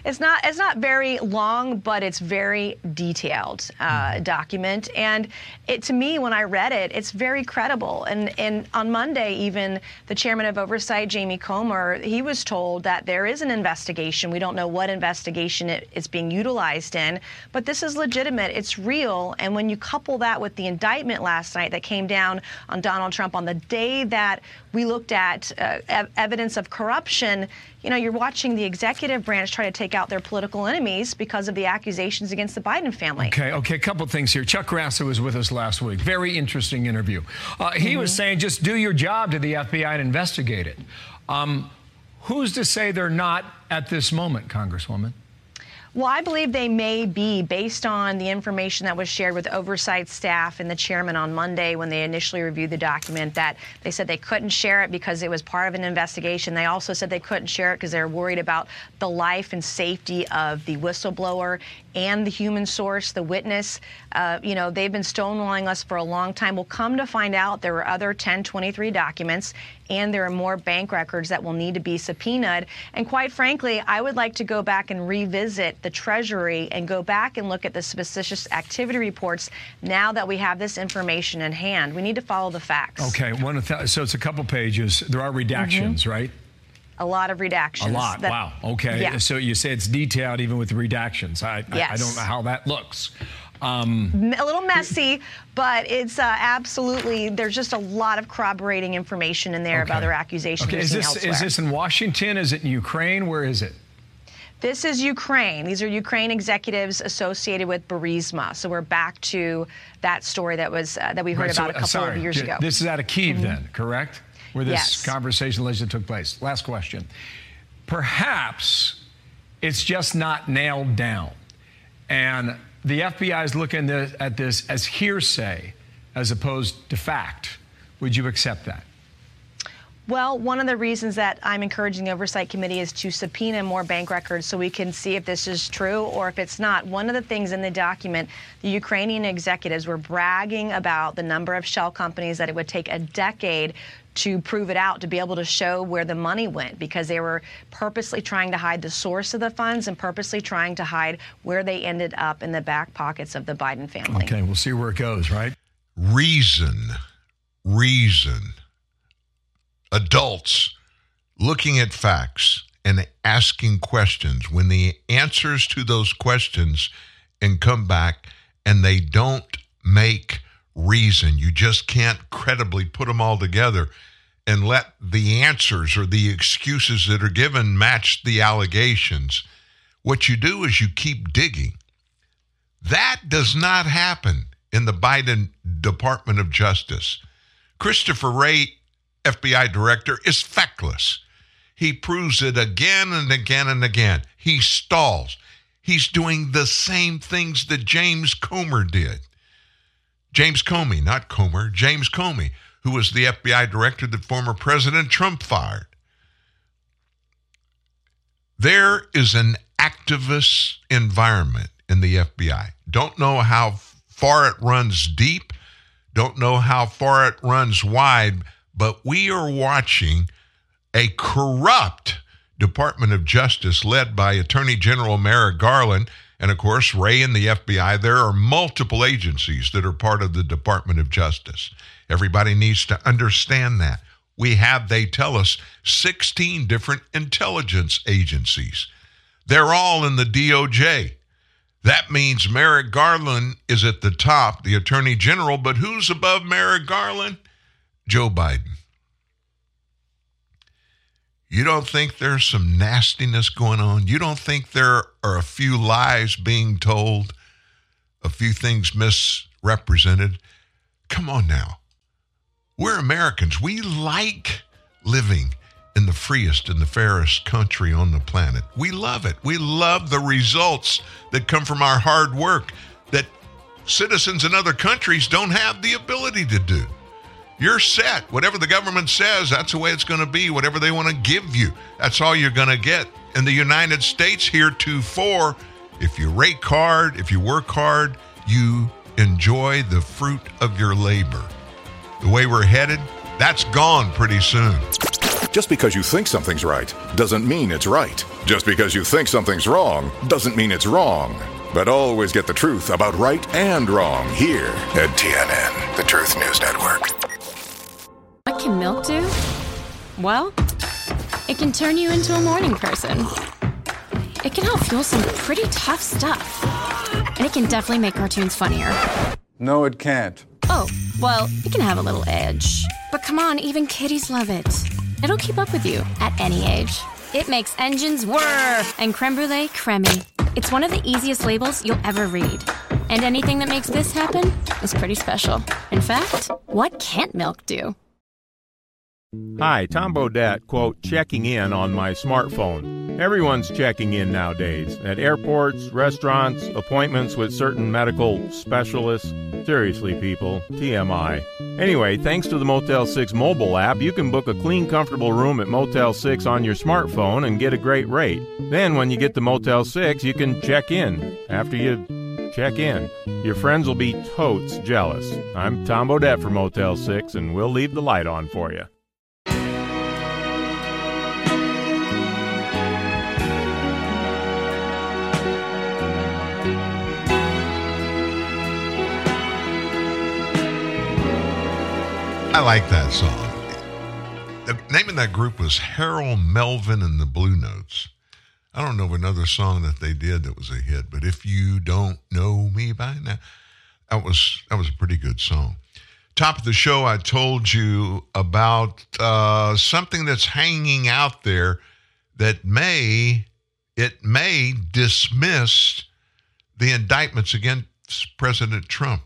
It's not it's not very long, but it's very detailed uh, mm-hmm. document. And it to me, when I read it, it's very credible. And and on Monday, even the chairman of oversight, Jamie Comer, he was told that there is an investigation. We don't know what investigation it is being utilized in, but this is legitimate. It's real. And when you couple that with the indictment last night that came down on Donald Trump on the day that we looked at uh, ev- evidence of corruption, you know, you're watching the executive branch try to take out their political enemies because of the accusations against the Biden family. Okay, okay, a couple things here. Chuck Grassley was with us last week. Very interesting interview. Uh, he mm-hmm. was saying, just do your job to the FBI and investigate it. Um, who's to say they're not at this moment, Congresswoman? Well, I believe they may be based on the information that was shared with oversight staff and the chairman on Monday when they initially reviewed the document that they said they couldn't share it because it was part of an investigation. They also said they couldn't share it because they were worried about the life and safety of the whistleblower and the human source, the witness. Uh, you know, they've been stonewalling us for a long time. We'll come to find out there were other 1023 documents and there are more bank records that will need to be subpoenaed. And quite frankly, I would like to go back and revisit the Treasury and go back and look at the suspicious activity reports now that we have this information in hand. We need to follow the facts. Okay, one th- so it's a couple pages. There are redactions, mm-hmm. right? A lot of redactions. A lot. That, wow. Okay. Yeah. So you say it's detailed even with the redactions. I, yes. I, I don't know how that looks. Um, a little messy, but it's uh, absolutely. There's just a lot of corroborating information in there okay. of other accusations. Okay, is this elsewhere. is this in Washington? Is it in Ukraine? Where is it? This is Ukraine. These are Ukraine executives associated with Burisma. So we're back to that story that was uh, that we heard right, about so, a couple sorry, of years ago. This is out of Kiev, mm-hmm. then, correct? Where this yes. conversation allegedly took place. Last question. Perhaps it's just not nailed down, and the FBI is looking at this as hearsay as opposed to fact. Would you accept that? Well, one of the reasons that I'm encouraging the Oversight Committee is to subpoena more bank records so we can see if this is true or if it's not. One of the things in the document, the Ukrainian executives were bragging about the number of shell companies that it would take a decade to prove it out, to be able to show where the money went, because they were purposely trying to hide the source of the funds and purposely trying to hide where they ended up in the back pockets of the Biden family. Okay, we'll see where it goes, right? Reason, reason adults looking at facts and asking questions, when the answers to those questions and come back and they don't make reason, you just can't credibly put them all together and let the answers or the excuses that are given match the allegations. What you do is you keep digging. That does not happen in the Biden Department of Justice. Christopher Wray FBI director is feckless. He proves it again and again and again. He stalls. He's doing the same things that James Comer did. James Comey, not Comer, James Comey, who was the FBI director that former President Trump fired. There is an activist environment in the FBI. Don't know how far it runs deep, don't know how far it runs wide, but we are watching a corrupt Department of Justice led by Attorney General Merrick Garland and, of course, Wray and the FBI. There are multiple agencies that are part of the Department of Justice. Everybody needs to understand that. We have, they tell us, 16 different intelligence agencies. They're all in the DOJ. That means Merrick Garland is at the top, the Attorney General, but who's above Merrick Garland? Joe Biden. You don't think there's some nastiness going on? You don't think there are a few lies being told, a few things misrepresented? Come on now. We're Americans. We like living in the freest and the fairest country on the planet. We love it. We love the results that come from our hard work that citizens in other countries don't have the ability to do. You're set. Whatever the government says, that's the way it's going to be. Whatever they want to give you, that's all you're going to get. In the United States, heretofore, if you rake hard, if you work hard, you enjoy the fruit of your labor. The way we're headed, that's gone pretty soon. Just because you think something's right doesn't mean it's right. Just because you think something's wrong doesn't mean it's wrong. But always get the truth about right and wrong here at TNN, the Truth News Network. What can milk do? Well, it can turn you into a morning person. It can help fuel some pretty tough stuff. And it can definitely make cartoons funnier. No, it can't. Oh, well, it can have a little edge. But come on, even kitties love it. It'll keep up with you at any age. It makes engines whir and creme brulee creamy. It's one of the easiest labels you'll ever read. And anything that makes this happen is pretty special. In fact, what can't milk do? Hi, Tom Bodett, quote, checking in on my smartphone. Everyone's checking in nowadays at airports, restaurants, appointments with certain medical specialists. Seriously, people, TMI. Anyway, thanks to the Motel 6 mobile app, you can book a clean, comfortable room at Motel 6 on your smartphone and get a great rate. Then, when you get to Motel 6, you can check in. After you check in, your friends will be totes jealous. I'm Tom Bodett for Motel 6, and we'll leave the light on for you. I like that song. The name of that group was Harold Melvin and the Blue Notes. I don't know of another song that they did that was a hit, but if you don't know me by now, that was that was a pretty good song. Top of the show, I told you about uh, something that's hanging out there that may it may dismiss the indictments against President Trump,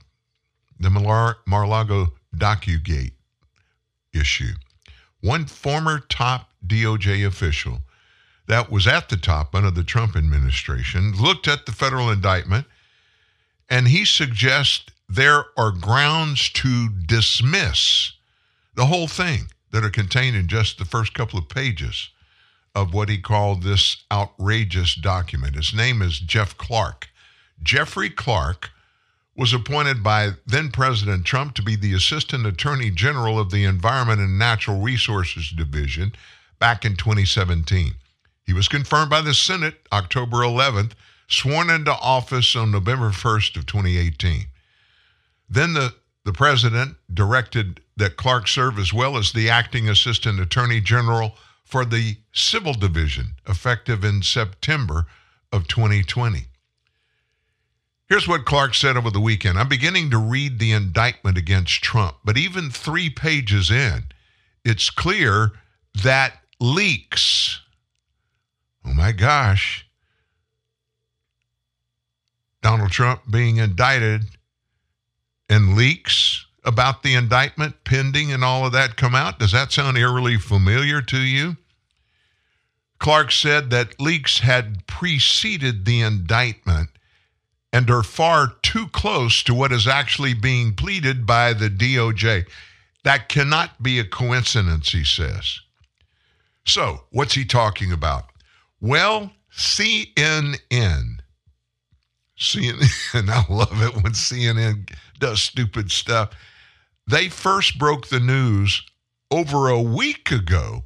the Mar- Mar-Lago DocuGate issue. One former top DOJ official that was at the top under the Trump administration looked at the federal indictment and he suggests there are grounds to dismiss the whole thing that are contained in just the first couple of pages of what he called this outrageous document. His name is Jeff Clark. Jeffrey Clark was appointed by then President Trump to be the Assistant Attorney General of the Environment and Natural Resources Division back in 2017. He was confirmed by the Senate October 11th, sworn into office on November 1st of 2018. Then the, the president directed that Clark serve as well as the acting assistant attorney general for the civil division, effective in September of 2020. Here's what Clark said over the weekend. I'm beginning to read the indictment against Trump, but even three pages in, it's clear that leaks, oh my gosh, Donald Trump being indicted and leaks about the indictment pending and all of that come out? Does that sound eerily familiar to you? Clark said that leaks had preceded the indictment and are far too close to what is actually being pleaded by the DOJ. That cannot be a coincidence, he says. So, what's he talking about? Well, CNN. CNN, I love it when CNN does stupid stuff. They first broke the news over a week ago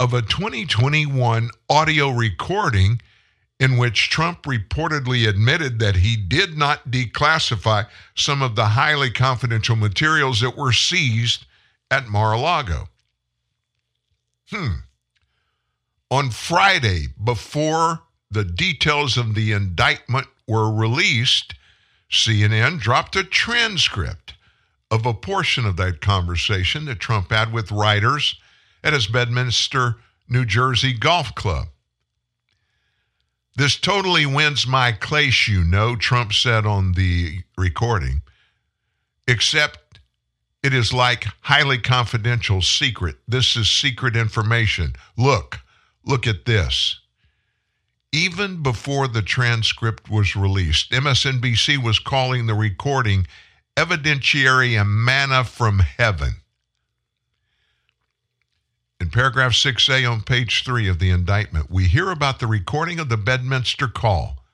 of a 2021 audio recording in which Trump reportedly admitted that he did not declassify some of the highly confidential materials that were seized at Mar a Lago. Hmm. On Friday, before the details of the indictment were released, CNN dropped a transcript of a portion of that conversation that Trump had with writers at his Bedminster, New Jersey golf club. This totally wins my case, you know, Trump said on the recording, except it is like highly confidential secret. This is secret information. Look, look at this. Even before the transcript was released, MSNBC was calling the recording evidentiary manna from heaven. In paragraph 6A on page 3 of the indictment, we hear about the recording of the Bedminster call,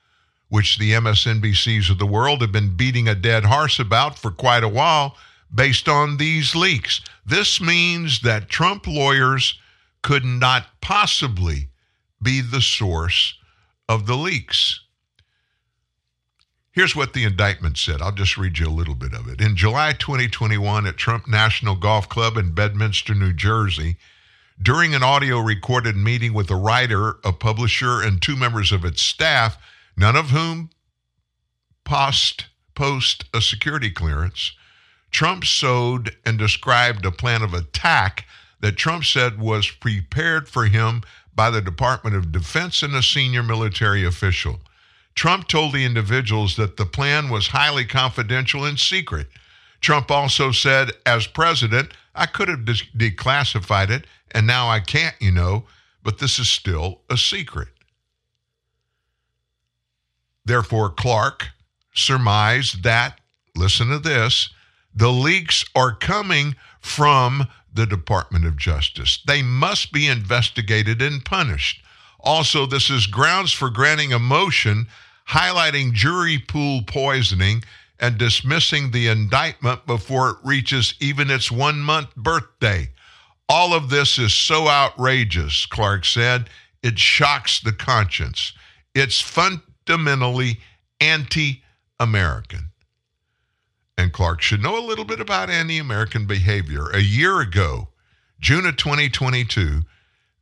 which the MSNBCs of the world have been beating a dead horse about for quite a while based on these leaks. This means that Trump lawyers could not possibly be the source of the leaks. Here's what the indictment said. I'll just read you a little bit of it. In July 2021, at Trump National Golf Club in Bedminster, New Jersey, during an audio recorded meeting with a writer, a publisher, and two members of its staff, none of whom post, post a security clearance, Trump sowed and described a plan of attack that Trump said was prepared for him by the Department of Defense and a senior military official. Trump told the individuals that the plan was highly confidential and secret. Trump also said, as president, I could have de- declassified it, and now I can't, you know, but this is still a secret. Therefore, Clark surmised that, listen to this, the leaks are coming from the Department of Justice. They must be investigated and punished. Also, this is grounds for granting a motion highlighting jury pool poisoning and dismissing the indictment before it reaches even its one month birthday. All of this is so outrageous, Clark said, it shocks the conscience. It's fundamentally anti American. And Clark should know a little bit about anti American behavior. A year ago, June of 2022,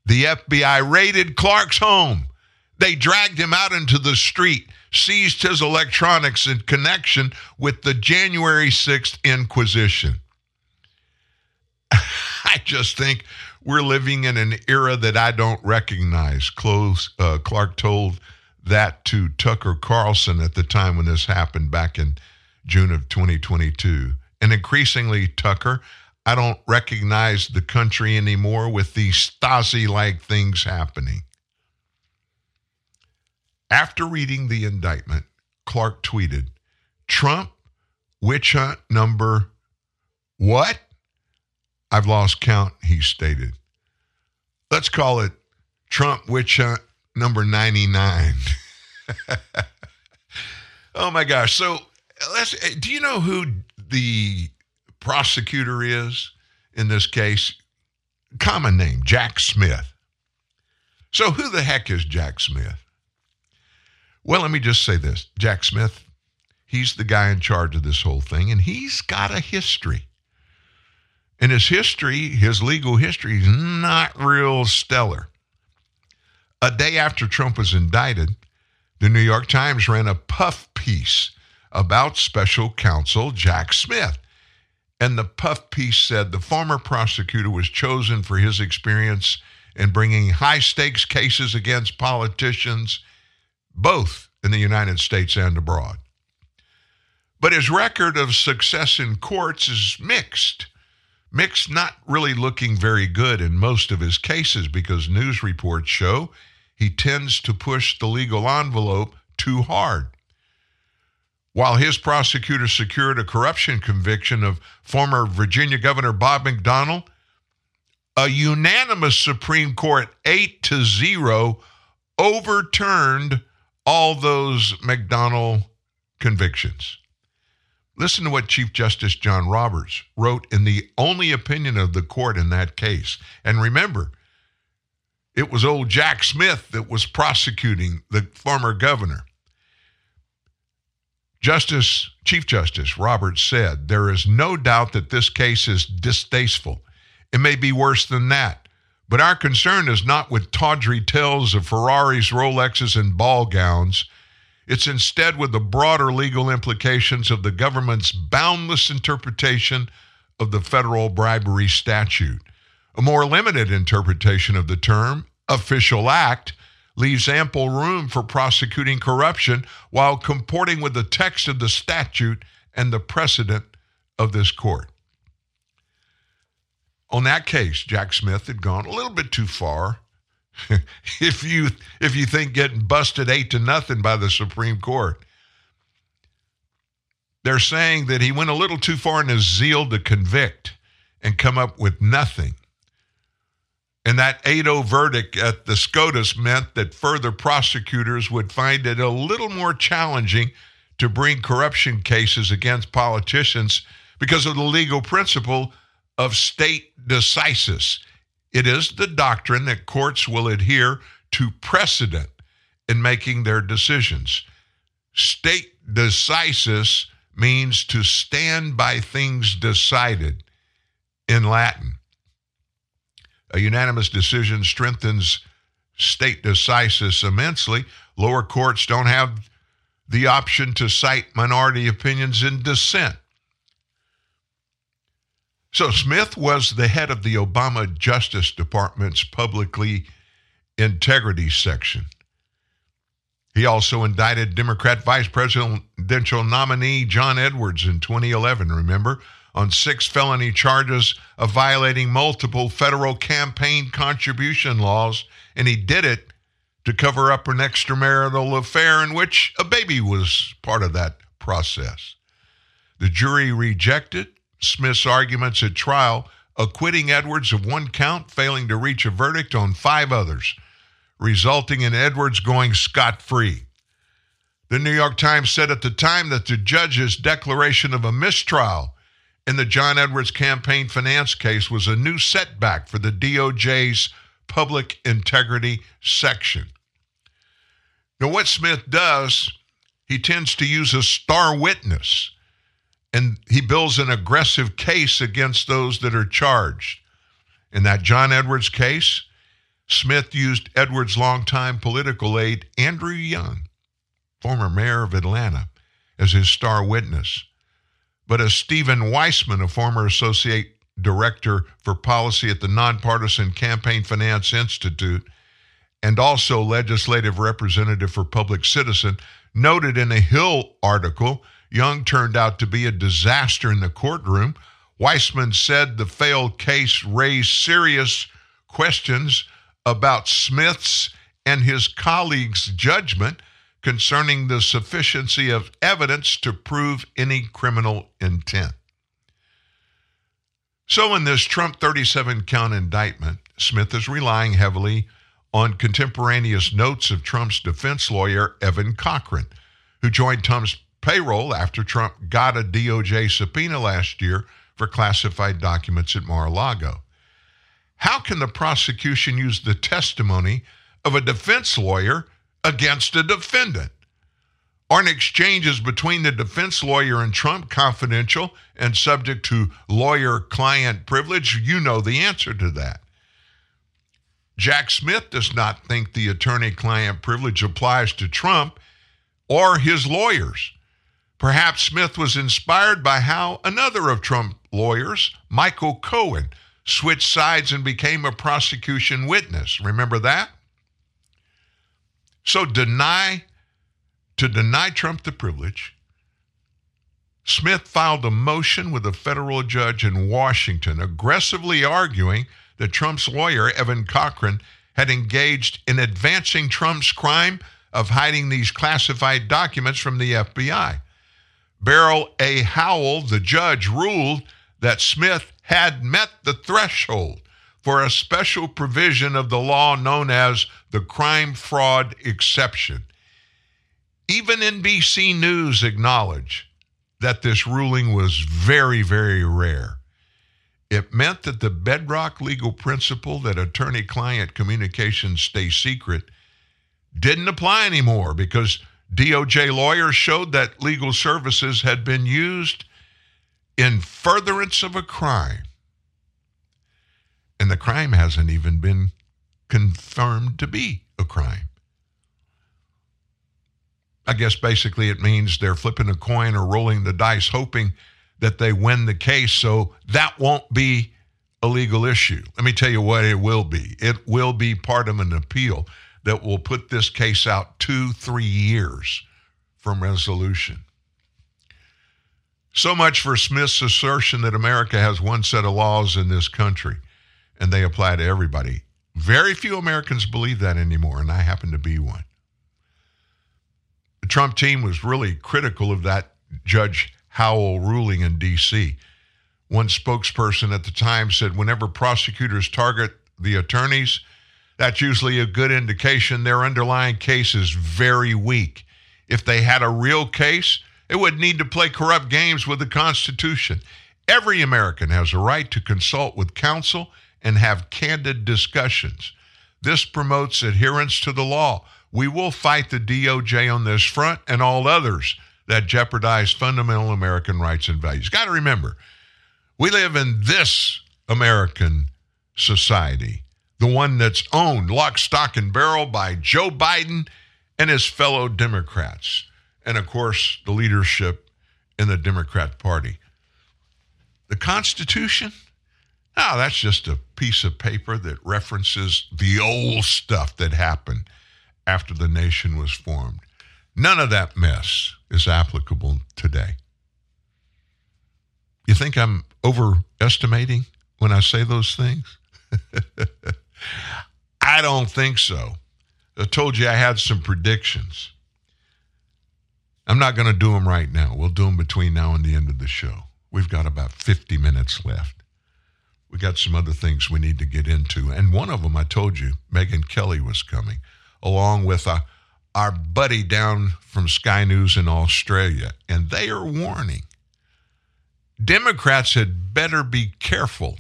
the FBI raided Clark's home. They dragged him out into the street, seized his electronics in connection with the January 6th Inquisition. I just think we're living in an era that I don't recognize. Close, uh, Clark told that to Tucker Carlson at the time when this happened back in June of 2022. And increasingly, Tucker, I don't recognize the country anymore with these Stasi like things happening. After reading the indictment, Clark tweeted, Trump witch hunt number what? I've lost count, he stated. Let's call it Trump witch hunt number 99. oh my gosh. So, let's eh, do you know who the prosecutor is in this case? Common name, Jack Smith. So, who the heck is Jack Smith? Well, let me just say this Jack Smith, he's the guy in charge of this whole thing, and he's got a history. And his history, his legal history, is not real stellar. A day after Trump was indicted, the New York Times ran a puff piece about special counsel Jack Smith. And the puff piece said the former prosecutor was chosen for his experience in bringing high stakes cases against politicians, both in the United States and abroad. But his record of success in courts is mixed. Mixed, not really looking very good in most of his cases because news reports show he tends to push the legal envelope too hard. While his prosecutor secured a corruption conviction of former Virginia Governor Bob McDonnell, a unanimous Supreme Court 8 to 0 overturned all those McDonnell convictions. Listen to what Chief Justice John Roberts wrote in the only opinion of the court in that case. And remember, it was old Jack Smith that was prosecuting the former governor. Justice, Chief Justice Roberts said, There is no doubt that this case is distasteful. It may be worse than that. But our concern is not with tawdry tales of Ferraris, Rolexes, and ball gowns. It's instead with the broader legal implications of the government's boundless interpretation of the federal bribery statute. A more limited interpretation of the term, official act, leaves ample room for prosecuting corruption while comporting with the text of the statute and the precedent of this court. On that case, Jack Smith had gone a little bit too far. if you if you think getting busted 8 to nothing by the Supreme Court. They're saying that he went a little too far in his zeal to convict and come up with nothing. And that 8 0 verdict at the SCOTUS meant that further prosecutors would find it a little more challenging to bring corruption cases against politicians because of the legal principle of stare decisis. It is the doctrine that courts will adhere to precedent in making their decisions. Stare decisis means to stand by things decided in Latin. A unanimous decision strengthens stare decisis immensely. Lower courts don't have the option to cite minority opinions in dissent. So Smith was the head of the Obama Justice Department's publicly integrity section. He also indicted Democrat vice presidential nominee John Edwards in 2011, remember, on six felony charges of violating multiple federal campaign contribution laws, and he did it to cover up an extramarital affair in which a baby was part of that process. The jury rejected Smith's arguments at trial, acquitting Edwards of one count, failing to reach a verdict on five others, resulting in Edwards going scot free. The New York Times said at the time that the judge's declaration of a mistrial in the John Edwards campaign finance case was a new setback for the DOJ's public integrity section. Now, what Smith does, he tends to use a star witness and he builds an aggressive case against those that are charged. In that John Edwards case, Smith used Edwards' longtime political aide, Andrew Young, former mayor of Atlanta, as his star witness. But as Stephen Weissman, a former associate director for policy at the Nonpartisan Campaign Finance Institute, and also legislative representative for Public Citizen, noted in a Hill article, Young turned out to be a disaster in the courtroom. Weissman said the failed case raised serious questions about Smith's and his colleagues' judgment concerning the sufficiency of evidence to prove any criminal intent. So, in this Trump 37 count indictment, Smith is relying heavily on contemporaneous notes of Trump's defense lawyer, Evan Corcoran, who joined Trump's payroll after Trump got a DOJ subpoena last year for classified documents at Mar a Lago. How can the prosecution use the testimony of a defense lawyer against a defendant? Aren't exchanges between the defense lawyer and Trump confidential and subject to lawyer client privilege? You know the answer to that. Jack Smith does not think the attorney client privilege applies to Trump or his lawyers. Perhaps Smith was inspired by how another of Trump lawyers, Michael Cohen, switched sides and became a prosecution witness. Remember that? So deny to deny Trump the privilege, Smith filed a motion with a federal judge in Washington aggressively arguing that Trump's lawyer, Evan Corcoran, had engaged in advancing Trump's crime of hiding these classified documents from the FBI. Beryl A. Howell, the judge, ruled that Smith had met the threshold for a special provision of the law known as the crime fraud exception. Even NBC News acknowledged that this ruling was very, very rare. It meant that the bedrock legal principle that attorney client communications stay secret didn't apply anymore because DOJ lawyers showed that legal services had been used in furtherance of a crime. And the crime hasn't even been confirmed to be a crime. I guess basically it means they're flipping a coin or rolling the dice, hoping that they win the case. So that won't be a legal issue. Let me tell you what it will be it will be part of an appeal that will put this case out two, three years from resolution. So much for Smith's assertion that America has one set of laws in this country and they apply to everybody. Very few Americans believe that anymore, and I happen to be one. The Trump team was really critical of that Judge Howell ruling in D.C. One spokesperson at the time said whenever prosecutors target the attorneys, that's usually a good indication their underlying case is very weak. If they had a real case, it would need to play corrupt games with the Constitution. Every American has a right to consult with counsel and have candid discussions. This promotes adherence to the law. We will fight the DOJ on this front and all others that jeopardize fundamental American rights and values. Got to remember, we live in this American society, the one that's owned lock, stock, and barrel by Joe Biden and his fellow Democrats, and of course, the leadership in the Democrat Party. The Constitution? No, that's just a piece of paper that references the old stuff that happened after the nation was formed. None of that mess is applicable today. You think I'm overestimating when I say those things? I don't think so. I told you I had some predictions. I'm not going to do them right now. We'll do them between now and the end of the show. We've got about 50 minutes left. We got some other things we need to get into. And one of them, I told you, Megyn Kelly was coming, along with uh, our buddy down from Sky News in Australia. And they are warning Democrats had better be careful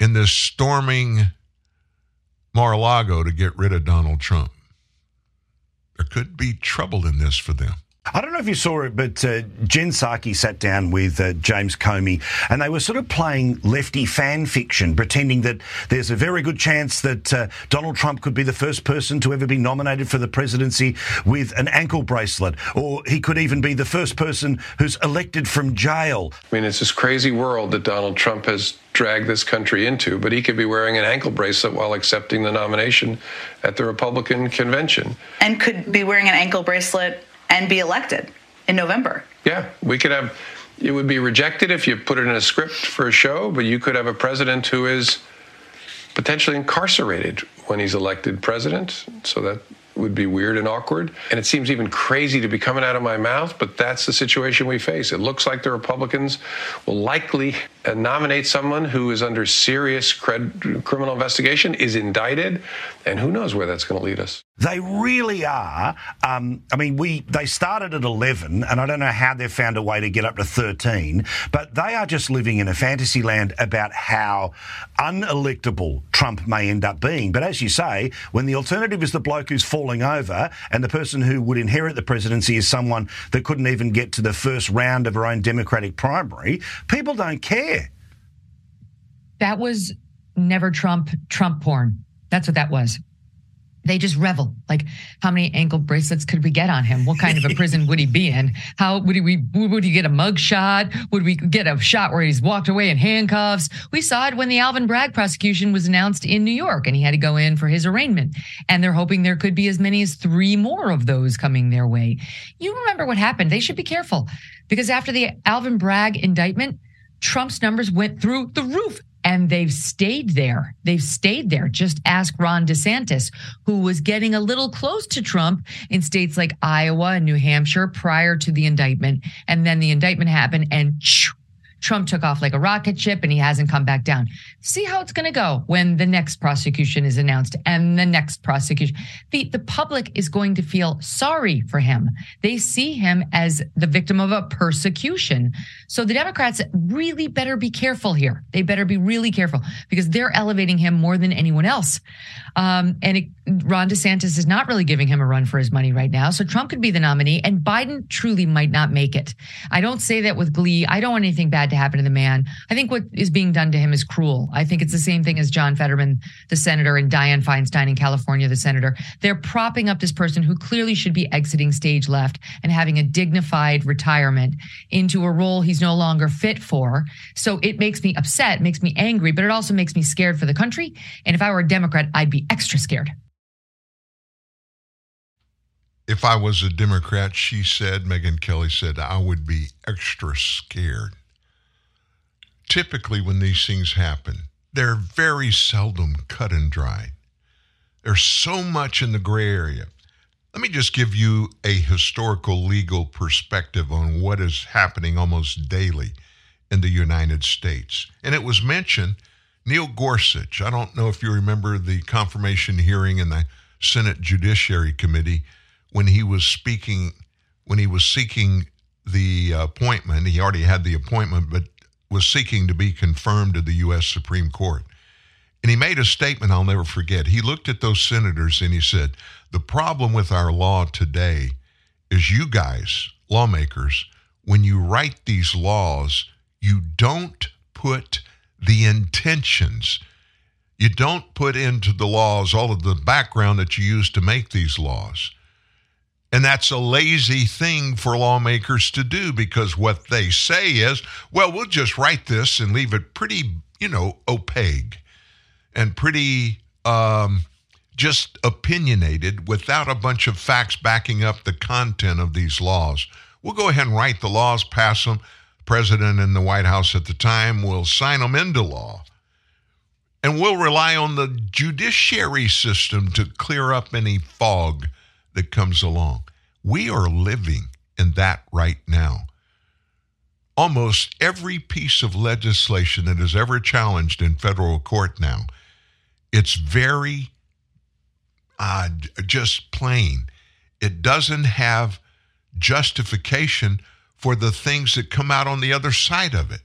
in this storming Mar a Lago to get rid of Donald Trump. There could be trouble in this for them. I don't know if you saw it, but uh, Jen Psaki sat down with uh, James Comey and they were sort of playing lefty fan fiction, pretending that there's a very good chance that uh, Donald Trump could be the first person to ever be nominated for the presidency with an ankle bracelet, or he could even be the first person who's elected from jail. I mean, it's this crazy world that Donald Trump has dragged this country into, but he could be wearing an ankle bracelet while accepting the nomination at the Republican convention. And could be wearing an ankle bracelet and be elected in November. Yeah, we could have. It would be rejected if you put it in a script for a show, but you could have a president who is potentially incarcerated when he's elected president. So that would be weird and awkward. And it seems even crazy to be coming out of my mouth, but that's the situation we face. It looks like the Republicans will likely nominate someone who is under serious cred- criminal investigation, is indicted, and who knows where that's going to lead us. They really are. Um, I mean, we they started at 11, and I don't know how they've found a way to get up to 13, but they are just living in a fantasy land about how unelectable Trump may end up being. But as you say, when the alternative is the bloke who's falling over, and the person who would inherit the presidency is someone that couldn't even get to the first round of her own Democratic primary, people don't care. That was never Trump, Trump porn. That's what that was. They just revel. Like, how many ankle bracelets could we get on him? What kind of a prison would he be in? How would he would he get a mug shot? Would we get a shot where he's walked away in handcuffs? We saw it when the Alvin Bragg prosecution was announced in New York, and he had to go in for his arraignment. And they're hoping there could be as many as three more of those coming their way. You remember what happened? They should be careful because after the Alvin Bragg indictment, Trump's numbers went through the roof and they've stayed there. They've stayed there. Just ask Ron DeSantis, who was getting a little close to Trump in states like Iowa and New Hampshire prior to the indictment. And then the indictment happened and Trump took off like a rocket ship and he hasn't come back down. See how it's going to go when the next prosecution is announced and the next prosecution. The, the public is going to feel sorry for him. They see him as the victim of a persecution. So the Democrats really better be careful here. They better be really careful because they're elevating him more than anyone else. Um, and it, Ron DeSantis is not really giving him a run for his money right now. So Trump could be the nominee and Biden truly might not make it. I don't say that with glee. I don't want anything bad to happen to the man. I think what is being done to him is cruel. I think it's the same thing as John Fetterman, the senator, and Dianne Feinstein in California, the senator. They're propping up this person who clearly should be exiting stage left and having a dignified retirement into a role he's no longer fit for. So it makes me upset, makes me angry, but it also makes me scared for the country. And if I were a Democrat, I'd be extra scared. If I was a Democrat, she said, Megyn Kelly said, I would be extra scared. Typically, when these things happen, they're very seldom cut and dried. There's so much in the gray area. Let me just give you a historical legal perspective on what is happening almost daily in the United States. And it was mentioned Neil Gorsuch. I don't know if you remember the confirmation hearing in the Senate Judiciary Committee when he was speaking, when he was seeking the appointment. He already had the appointment, but was seeking to be confirmed to the U.S. Supreme Court. And he made a statement I'll never forget. He looked at those senators and he said, The problem with our law today is you guys, lawmakers, when you write these laws, you don't put the intentions. You don't put into the laws all of the background that you use to make these laws. And that's a lazy thing for lawmakers to do because what they say is, well, we'll just write this and leave it pretty, you know, opaque and pretty um, just opinionated without a bunch of facts backing up the content of these laws. We'll go ahead and write the laws, pass them. President and the White House at the time will sign them into law. And we'll rely on the judiciary system to clear up any fog that comes along. We are living in that right now. Almost every piece of legislation that is ever challenged in federal court now, it's very uh, just plain. It doesn't have justification for the things that come out on the other side of it.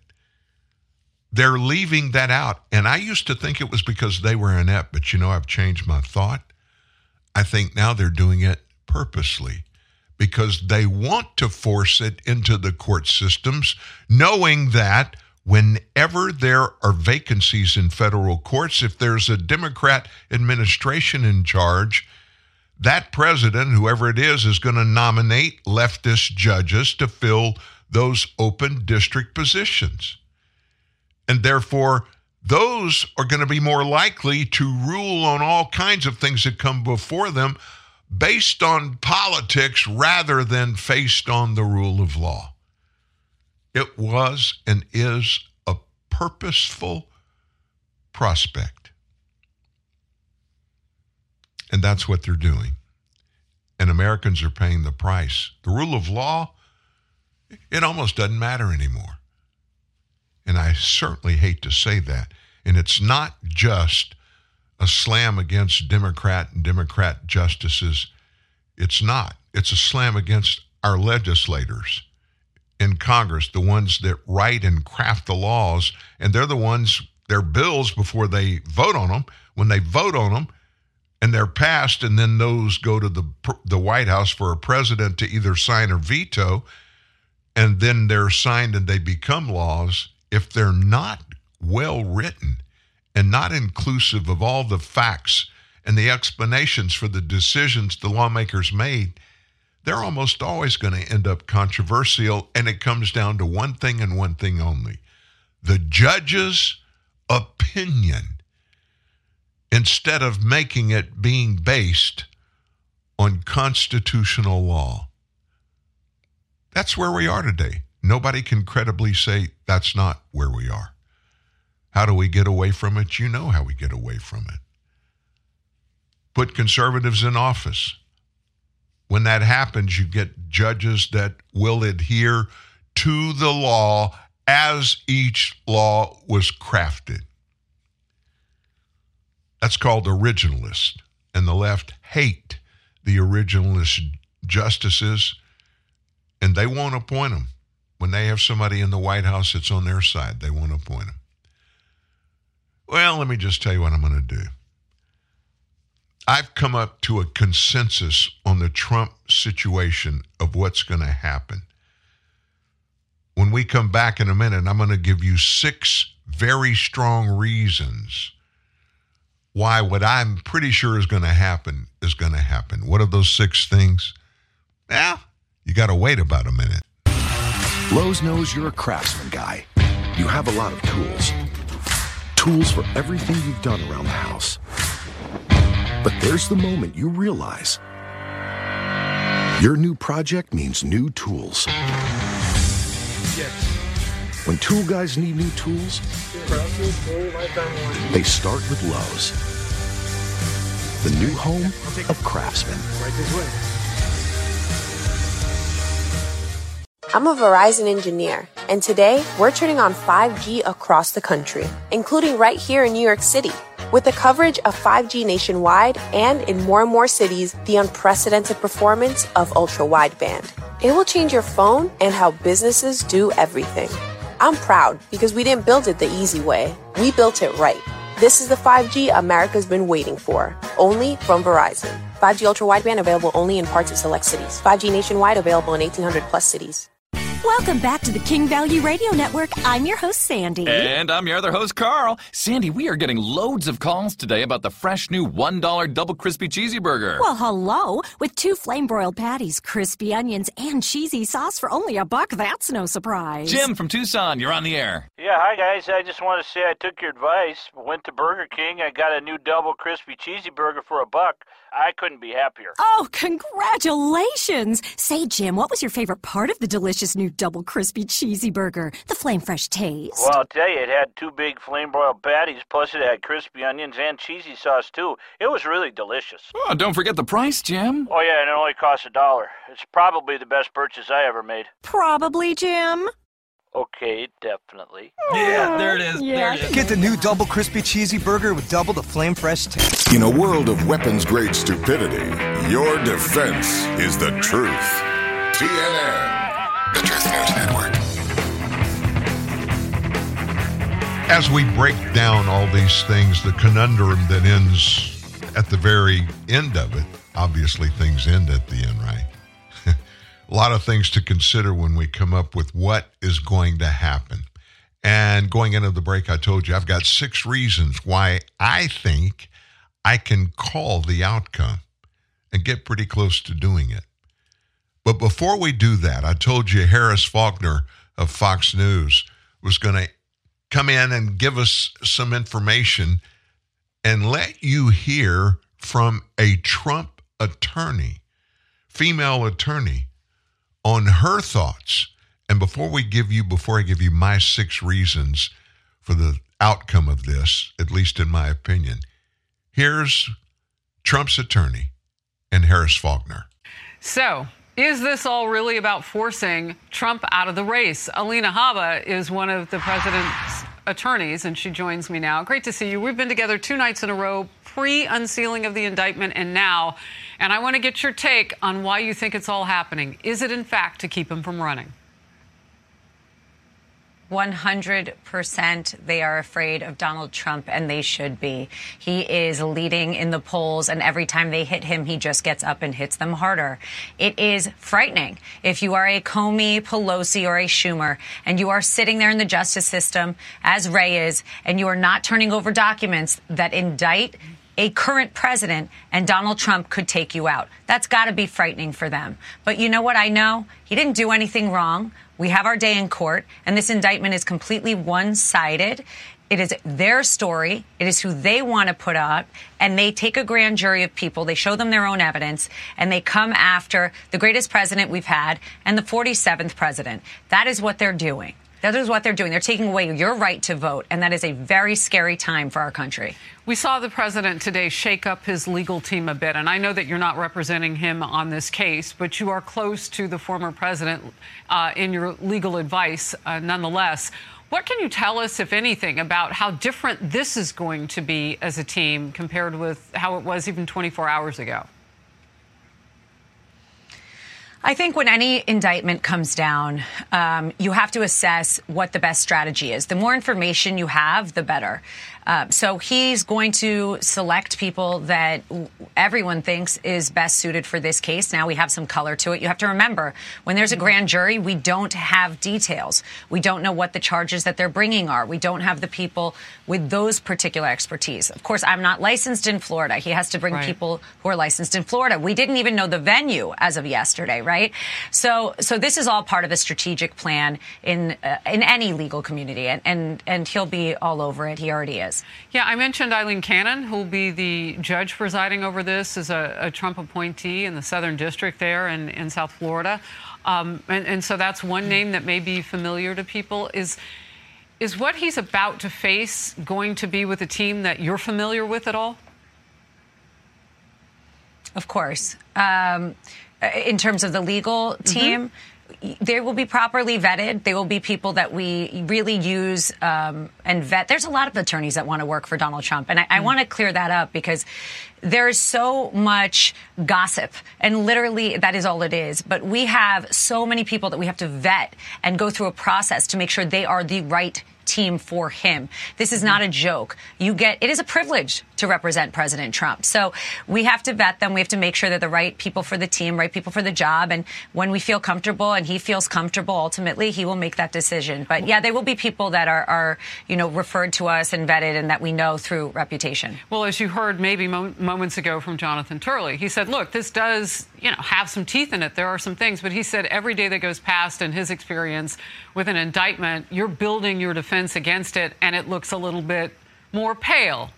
They're leaving that out. And I used to think it was because they were inept, but you know, I've changed my thought. I think now they're doing it purposely because they want to force it into the court systems, knowing that whenever there are vacancies in federal courts, if there's a Democrat administration in charge, that president, whoever it is, is going to nominate leftist judges to fill those open district positions. And therefore, those are going to be more likely to rule on all kinds of things that come before them based on politics rather than based on the rule of law. It was and is a purposeful prospect. And that's what they're doing. and Americans are paying the price. The rule of law, it almost doesn't matter anymore. And I certainly hate to say that. And it's not just a slam against Democrat and Democrat justices. It's not. It's a slam against our legislators in Congress, the ones that write and craft the laws, and they're the ones, their bills before they vote on them. When they vote on them and they're passed, and then those go to the the White House for a president to either sign or veto, and then they're signed and they become laws. If they're not well written and not inclusive of all the facts and the explanations for the decisions the lawmakers made, they're almost always going to end up controversial. And it comes down to one thing and one thing only the judge's opinion instead of making it being based on constitutional law. That's where we are today. Nobody can credibly say that's not where we are. How do we get away from it? You know how we get away from it. Put conservatives in office when that happens, you get judges that will adhere to the law as each law was crafted. That's called originalist. And the left hate the originalist justices, and they won't appoint them. When they have somebody in the White House that's on their side, they want to appoint them. Well, let me just tell you what I'm going to do. I've come up to a consensus on the Trump situation of what's going to happen. When we come back in a minute, I'm going to give you six very strong reasons why what I'm pretty sure is going to happen is going to happen. What are those six things? Well, you got to wait about a minute. Lowe's knows you're a craftsman guy. You have a lot of tools. Tools for everything you've done around the house. But there's the moment you realize your new project means new tools. Yes. When tool guys need new tools, they start with Lowe's, the new home of Craftsman. I'm a Verizon engineer, and today we're turning on 5G across the country, including right here in New York City. With the coverage of 5G nationwide and in more and more cities, the unprecedented performance of ultra wideband. It will change your phone and how businesses do everything. I'm proud because we didn't build it the easy way. We built it right. This is the 5G America's been waiting for, only from Verizon. 5G ultra wideband available only in parts of select cities. 5G nationwide available in 1800 plus cities. Welcome back to the King Value Radio Network. I'm your host, Sandy. And I'm your other host, Carl. Sandy, we are getting loads of calls today about the fresh new $1 double crispy cheesy burger. Well, hello. With two flame broiled patties, crispy onions, and cheesy sauce for only a buck, that's no surprise. Jim from Tucson, you're on the air. Yeah, hi guys. I just want to say I took your advice. Went to Burger King. I got a new double crispy cheesy burger for a buck. I couldn't be happier. Oh, congratulations! Say, Jim, what was your favorite part of the delicious new double crispy cheesy burger? The flame fresh taste. Well, I'll tell you, it had two big flame broiled patties, plus it had crispy onions and cheesy sauce too. It was really delicious. Oh, don't forget the price, Jim. Oh yeah, and it only cost a dollar. It's probably the best purchase I ever made. Probably, Jim. Okay, definitely. Yeah, there it is. Yeah. There it is. Get the new double crispy cheesy burger with double the flame fresh taste. In a world of weapons grade stupidity, your defense is the truth. TNN, the Truth News Network. As we break down all these things, the conundrum that ends at the very end of it, obviously things end at the end, right? A lot of things to consider when we come up with what is going to happen. And going into the break, I told you I've got six reasons why I think I can call the outcome and get pretty close to doing it. But before we do that, I told you Harris Faulkner of Fox News was going to come in and give us some information and let you hear from a Trump attorney, female attorney, on her thoughts. And before we give you, before I give you my six reasons for the outcome of this, at least in my opinion, here's Trump's attorney and Harris Faulkner. So, is this all really about forcing Trump out of the race? Alina Habba is one of the president's attorneys, and she joins me now. Great to see you. We've been together two nights in a row, pre unsealing of the indictment and now. And I want to get your take on why you think it's all happening. Is it, in fact, to keep him from running? 100% they are afraid of Donald Trump, and they should be. He is leading in the polls, and every time they hit him, he just gets up and hits them harder. It is frightening. If you are a Comey, Pelosi, or a Schumer, and you are sitting there in the justice system, as Wray is, and you are not turning over documents that indict a current president and Donald Trump could take you out. That's got to be frightening for them. But you know what I know? He didn't do anything wrong. We have our day in court, and this indictment is completely one sided. It is their story. It is who they want to put up. And they take a grand jury of people, they show them their own evidence, and they come after the greatest president we've had and the 47th president. That is what they're doing. That is what they're doing. They're taking away your right to vote, and that is a very scary time for our country. We saw the president today shake up his legal team a bit, and I know that you're not representing him on this case, but you are close to the former president uh, in your legal advice uh, nonetheless. What can you tell us, if anything, about how different this is going to be as a team compared with how it was even 24 hours ago? I think when any indictment comes down, um, you have to assess what the best strategy is. The more information you have, the better. Uh, so he's going to select people that everyone thinks is best suited for this case. Now we have some color to it. You have to remember when there's a grand jury, we don't have details. We don't know what the charges that they're bringing are. We don't have the people with those particular expertise. Of course, I'm not licensed in Florida. He has to bring right. people who are licensed in Florida. We didn't even know the venue as of yesterday, right? So, so this is all part of a strategic plan in uh, in any legal community, and, and and he'll be all over it. He already is. Yeah, I mentioned Aileen Cannon, who will be the judge presiding over this as a, a Trump appointee in the Southern District there in, in South Florida. Um, and, and so that's one name that may be familiar to people. Is is what he's about to face going to be with a team that you're familiar with at all? Of course. Um, in terms of the legal team, mm-hmm they will be properly vetted. They will be people that we really use um, and vet. There's a lot of attorneys that want to work for Donald Trump, and I, mm. I want to clear that up because there is so much gossip, and literally that is all it is. But we have so many people that we have to vet and go through a process to make sure they are the right team for him. This is not a joke. You get it is a privilege to represent President Trump. So we have to vet them. We have to make sure they're the right people for the team, right people for the job. And when we feel comfortable and he feels comfortable, ultimately he will make that decision. But yeah, there will be people that are, are you know referred to us and vetted and that we know through reputation. Well, as you heard maybe mo- moments ago from Jonathan Turley, he said, "Look, this does you know have some teeth in it. There are some things, but he said every day that goes past in his experience with an indictment, you're building your defense against it, and it looks a little bit more pale."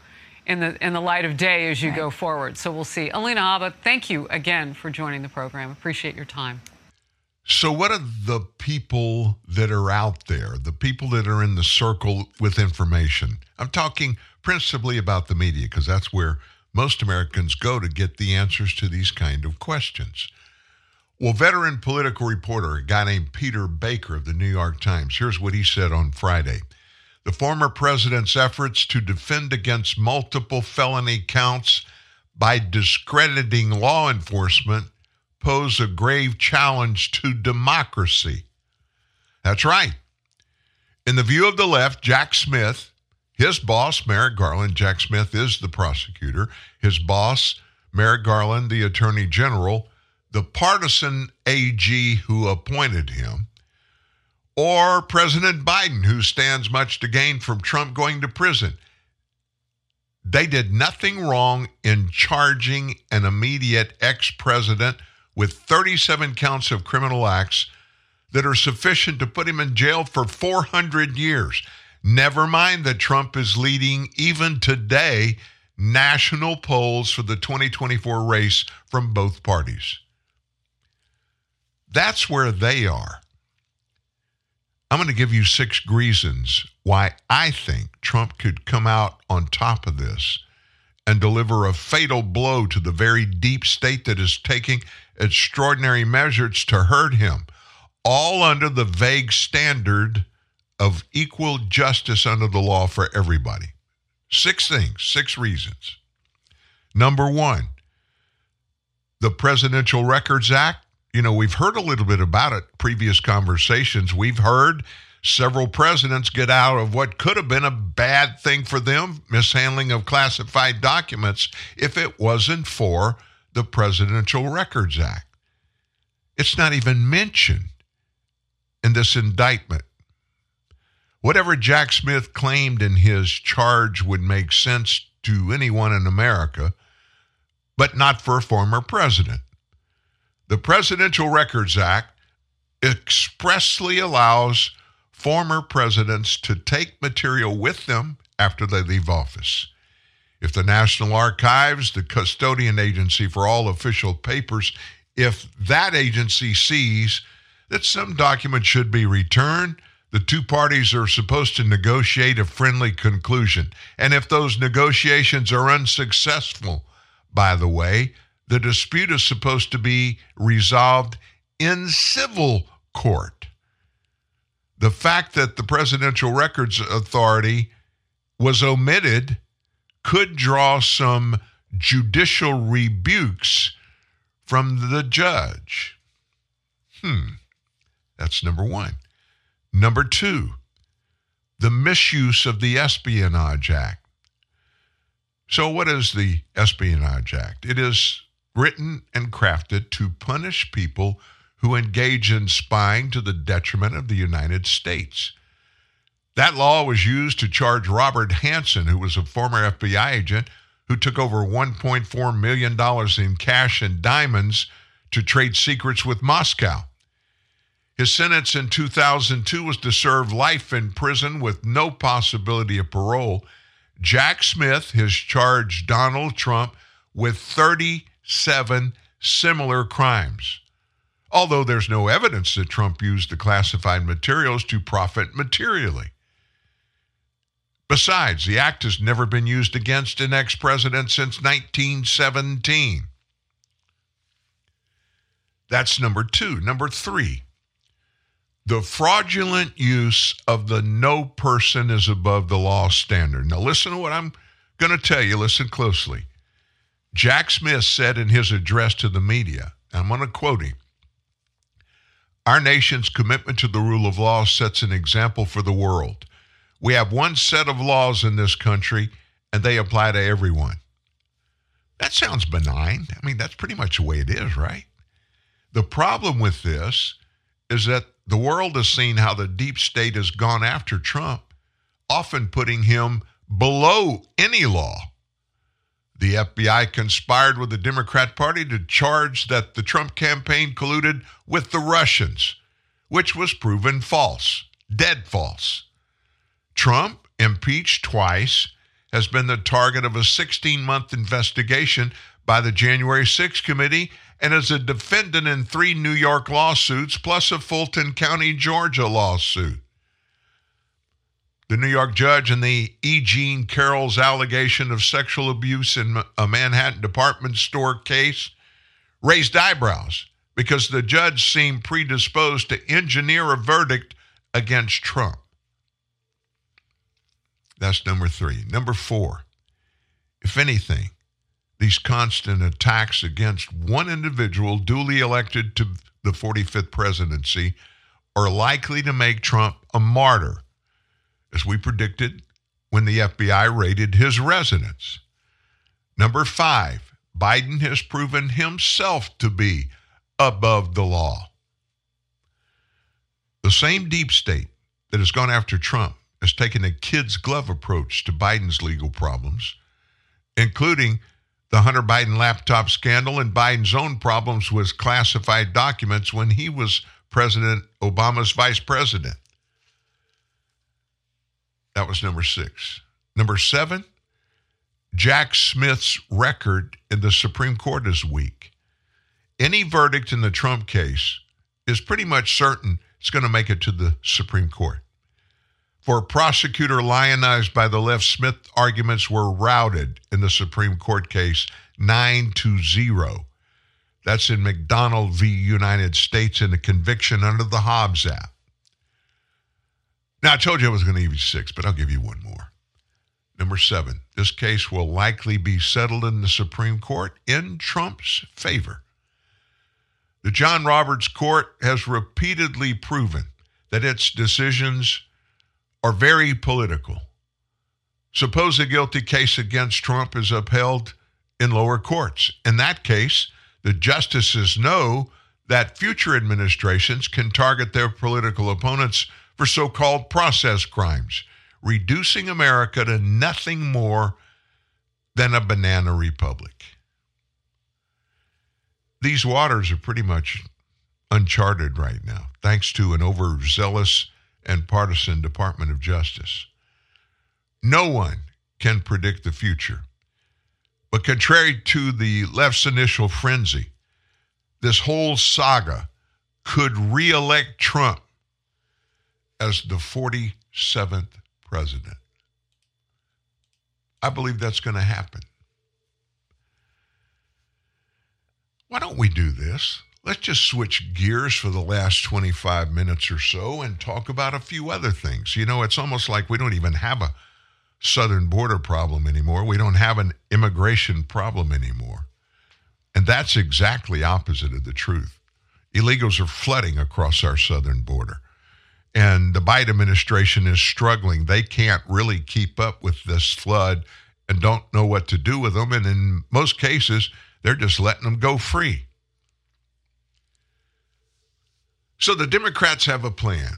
in the in the light of day as you right. go forward. So we'll see. Alina Habba, thank you again for joining the program. Appreciate your time. So, what are the people that are out there, the people that are in the circle with information? I'm talking principally about the media because that's where most Americans go to get the answers to these kind of questions. Well, veteran political reporter, a guy named Peter Baker of the New York Times, here's what he said on Friday. The former president's efforts to defend against multiple felony counts by discrediting law enforcement pose a grave challenge to democracy. That's right. In the view of the left, Jack Smith, his boss, Merrick Garland, Jack Smith is the prosecutor, his boss, Merrick Garland, the attorney general, the partisan AG who appointed him, or President Biden, who stands much to gain from Trump going to prison. They did nothing wrong in charging an immediate ex president with 37 counts of criminal acts that are sufficient to put him in jail for 400 years. Never mind that Trump is leading, even today, national polls for the 2024 race from both parties. That's where they are. I'm going to give you six reasons why I think Trump could come out on top of this and deliver a fatal blow to the very deep state that is taking extraordinary measures to hurt him, all under the vague standard of equal justice under the law for everybody. Six things, six reasons. Number one, the Presidential Records Act. You know, we've heard a little bit about it, previous conversations. We've heard several presidents get out of what could have been a bad thing for them, mishandling of classified documents, if it wasn't for the Presidential Records Act. It's not even mentioned in this indictment. Whatever Jack Smith claimed in his charge would make sense to anyone in America, but not for a former president. The Presidential Records Act expressly allows former presidents to take material with them after they leave office. If the National Archives, the custodian agency for all official papers, if that agency sees that some document should be returned, the two parties are supposed to negotiate a friendly conclusion. And if those negotiations are unsuccessful, by the way, the dispute is supposed to be resolved in civil court. The fact that the Presidential Records Authority was omitted could draw some judicial rebukes from the judge. Hmm. That's number one. Number two, the misuse of the Espionage Act. So, what is the Espionage Act? It is written and crafted to punish people who engage in spying to the detriment of the United States. That law was used to charge Robert Hanssen, who was a former FBI agent who took over $1.4 million in cash and diamonds to trade secrets with Moscow. His sentence in 2002 was to serve life in prison with no possibility of parole. Jack Smith has charged Donald Trump with 37 similar crimes. Although there's no evidence that Trump used the classified materials to profit materially. Besides, the act has never been used against an ex president since 1917. That's number two. Number three, the fraudulent use of the no person is above the law standard. Now, listen to what I'm going to tell you. Listen closely. Jack Smith said in his address to the media, I'm going to quote him Our nation's commitment to the rule of law sets an example for the world. We have one set of laws in this country, and they apply to everyone. That sounds benign. I mean, that's pretty much the way it is, right? The problem with this is that the world has seen how the deep state has gone after Trump, often putting him below any law. The FBI conspired with the Democrat Party to charge that the Trump campaign colluded with the Russians, which was proven false, dead false. Trump, impeached twice, has been the target of a 16 month investigation by the January 6 committee and is a defendant in three New York lawsuits plus a Fulton County, Georgia lawsuit. The New York judge in the E. Jean Carroll's allegation of sexual abuse in a Manhattan department store case raised eyebrows because the judge seemed predisposed to engineer a verdict against Trump. That's number three. Number four, if anything, these constant attacks against one individual duly elected to the 45th presidency are likely to make Trump a martyr, as we predicted when the FBI raided his residence. Number five, Biden has proven himself to be above the law. The same deep state that has gone after Trump has taken a kid's glove approach to Biden's legal problems, including the Hunter Biden laptop scandal and Biden's own problems with classified documents when he was President Obama's vice president. That was number six. Number seven, Jack Smith's record in the Supreme Court is weak. Any verdict in the Trump case is pretty much certain it's going to make it to the Supreme Court. For prosecutor lionized by the left, Smith arguments were routed in the Supreme Court case 9 to 0. That's in McDonnell v. United States in a conviction under the Hobbs Act. Now, I told you I was going to give you six, but I'll give you one more. Number seven, this case will likely be settled in the Supreme Court in Trump's favor. The John Roberts Court has repeatedly proven that its decisions are very political. Suppose a guilty case against Trump is upheld in lower courts. In that case, the justices know that future administrations can target their political opponents for so called process crimes, reducing America to nothing more than a banana republic. These waters are pretty much uncharted right now, thanks to an overzealous and partisan Department of Justice. No one can predict the future. But contrary to the left's initial frenzy, this whole saga could re elect Trump as the 47th president. I believe that's going to happen. Why don't we do this? Let's just switch gears for the last 25 minutes or so and talk about a few other things. You know, it's almost like we don't even have a southern border problem anymore. We don't have an immigration problem anymore. And that's exactly opposite of the truth. Illegals are flooding across our southern border. And the Biden administration is struggling. They can't really keep up with this flood and don't know what to do with them. And in most cases, they're just letting them go free. So the Democrats have a plan,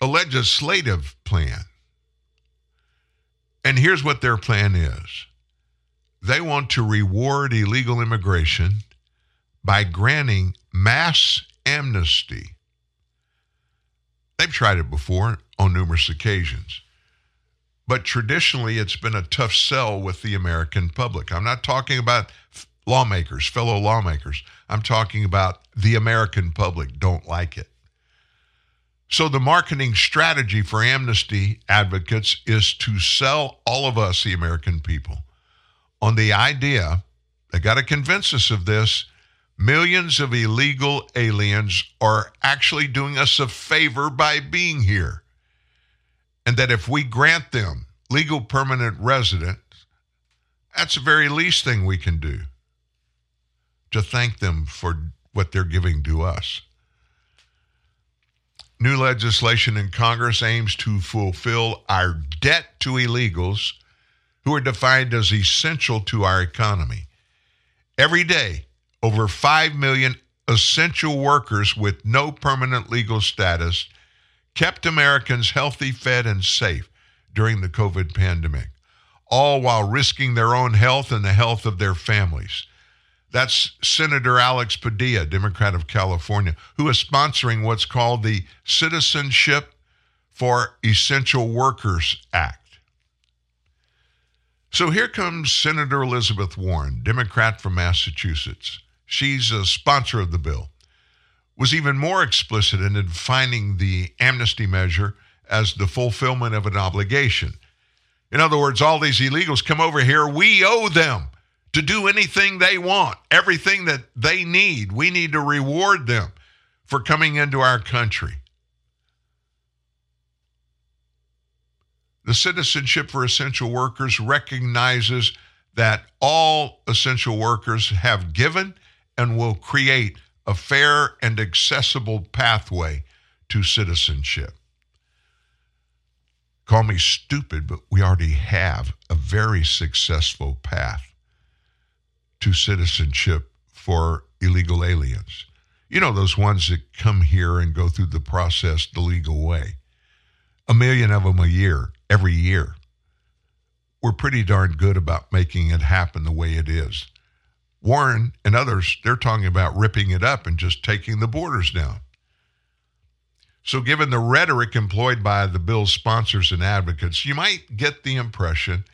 a legislative plan. And here's what their plan is they want to reward illegal immigration by granting mass amnesty. They've tried it before on numerous occasions. But traditionally, it's been a tough sell with the American public. I'm not talking about lawmakers, fellow lawmakers. I'm talking about the American public don't like it. So, the marketing strategy for amnesty advocates is to sell all of us, the American people, on the idea they got to convince us of this millions of illegal aliens are actually doing us a favor by being here. And that if we grant them legal permanent residence, that's the very least thing we can do to thank them for what they're giving to us. New legislation in Congress aims to fulfill our debt to illegals who are defined as essential to our economy. Every day, over 5 million essential workers with no permanent legal status kept Americans healthy, fed, and safe during the COVID pandemic, all while risking their own health and the health of their families. That's Senator Alex Padilla, Democrat of California, who is sponsoring what's called the Citizenship for Essential Workers Act. So here comes Senator Elizabeth Warren, Democrat from Massachusetts. She's a sponsor of the bill. Was even more explicit in defining the amnesty measure as the fulfillment of an obligation. In other words, all these illegals come over here, we owe them to do anything they want, everything that they need. We need to reward them for coming into our country. The Citizenship for Essential Workers recognizes that all essential workers have given and will create a fair and accessible pathway to citizenship. Call me stupid, but we already have a very successful path to citizenship for illegal aliens. You know, those ones that come here and go through the process the legal way. A million of them a year, every year. We're pretty darn good about making it happen the way it is. Warren and others, they're talking about ripping it up and just taking the borders down. So, given the rhetoric employed by the bill's sponsors and advocates, you might get the impression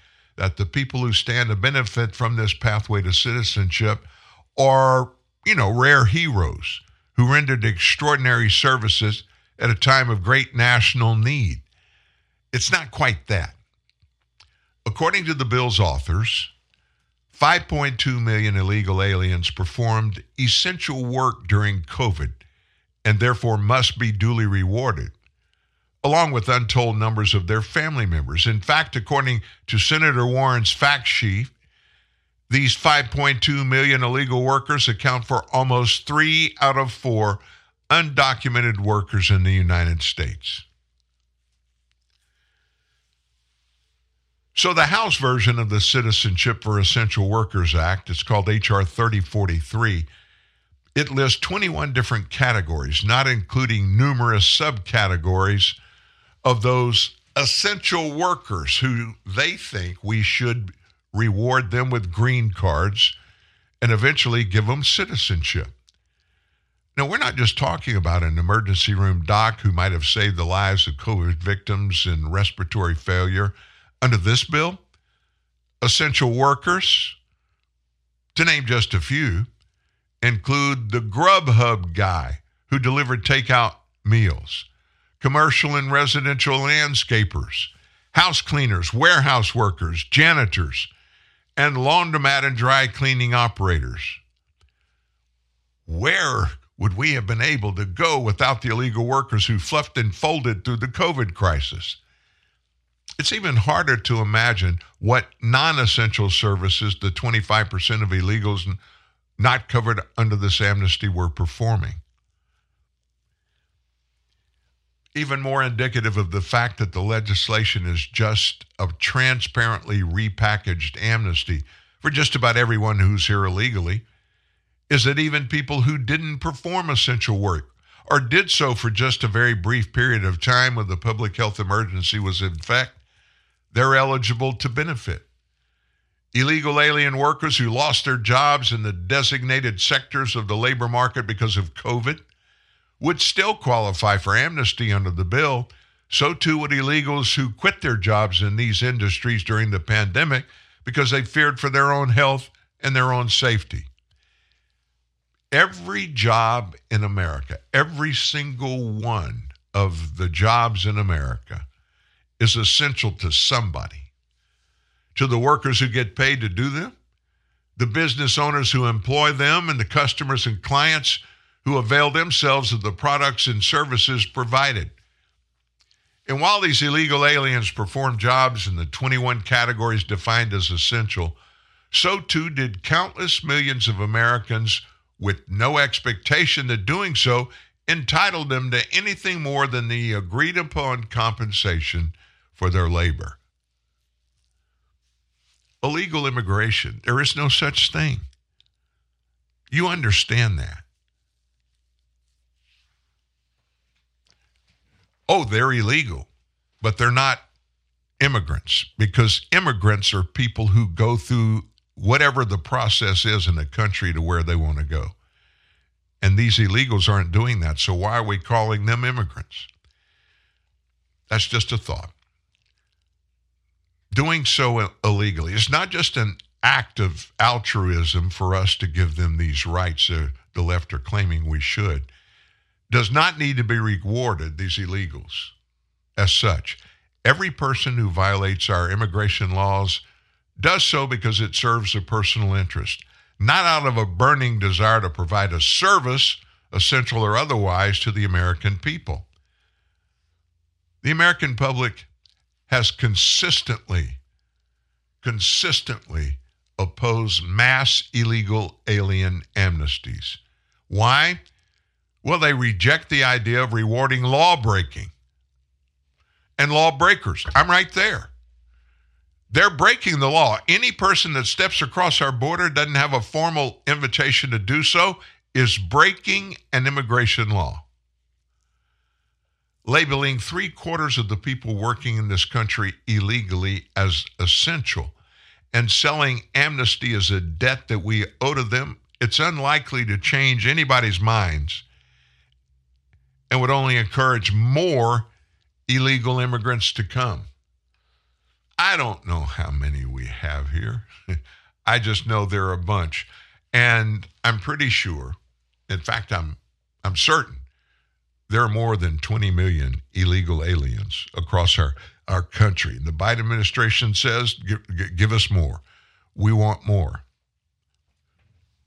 that the people who stand to benefit from this pathway to citizenship are, you know, rare heroes who rendered extraordinary services at a time of great national need. It's not quite that. According to the bill's authors, 5.2 million illegal aliens performed essential work during COVID and therefore must be duly rewarded, along with untold numbers of their family members. In fact, according to Senator Warren's fact sheet, these 5.2 million illegal workers account for almost three out of four undocumented workers in the United States. So, the House version of the Citizenship for Essential Workers Act, it's called H.R. 3043, it lists 21 different categories, not including numerous subcategories of those essential workers who they think we should reward them with green cards and eventually give them citizenship. Now, we're not just talking about an emergency room doc who might have saved the lives of COVID victims and respiratory failure under this bill. Essential workers, to name just a few, include the Grubhub guy who delivered takeout meals, commercial and residential landscapers, house cleaners, warehouse workers, janitors, and laundromat and dry cleaning operators. Where would we have been able to go without the illegal workers who fluffed and folded through the COVID crisis? It's even harder to imagine what non essential services the 25% of illegals not covered under this amnesty were performing. Even more indicative of the fact that the legislation is just a transparently repackaged amnesty for just about everyone who's here illegally. Is that even people who didn't perform essential work or did so for just a very brief period of time when the public health emergency was in effect, they're eligible to benefit. Illegal alien workers who lost their jobs in the designated sectors of the labor market because of COVID would still qualify for amnesty under the bill. So too would illegals who quit their jobs in these industries during the pandemic because they feared for their own health and their own safety. Every job in America, every single one of the jobs in America is essential to somebody. To the workers who get paid to do them, the business owners who employ them, and the customers and clients who avail themselves of the products and services provided. And while these illegal aliens perform jobs in the 21 categories defined as essential, so too did countless millions of Americans with no expectation that doing so entitled them to anything more than the agreed upon compensation for their labor. Illegal immigration, there is no such thing. You understand that. Oh, they're illegal, but they're not immigrants because immigrants are people who go through whatever the process is in a country to where they want to go. And these illegals aren't doing that. So why are we calling them immigrants? That's just a thought. Doing so illegally is not just an act of altruism for us to give them these rights that the left are claiming we should. Does not need to be rewarded, these illegals, as such. Every person who violates our immigration laws does so because it serves a personal interest, not out of a burning desire to provide a service, essential or otherwise, to the American people. The American public has consistently, consistently opposed mass illegal alien amnesties. Why? Well, they reject the idea of rewarding law breaking and lawbreakers. I'm right there. They're breaking the law. Any person that steps across our border doesn't have a formal invitation to do so is breaking an immigration law. Labeling three quarters of the people working in this country illegally as essential and selling amnesty as a debt that we owe to them, it's unlikely to change anybody's minds and would only encourage more illegal immigrants to come. I don't know how many we have here. I just know there are a bunch. And I'm pretty sure, in fact, I'm, I'm certain there are more than 20 million illegal aliens across our, our country. The Biden administration says, give, give us more. We want more.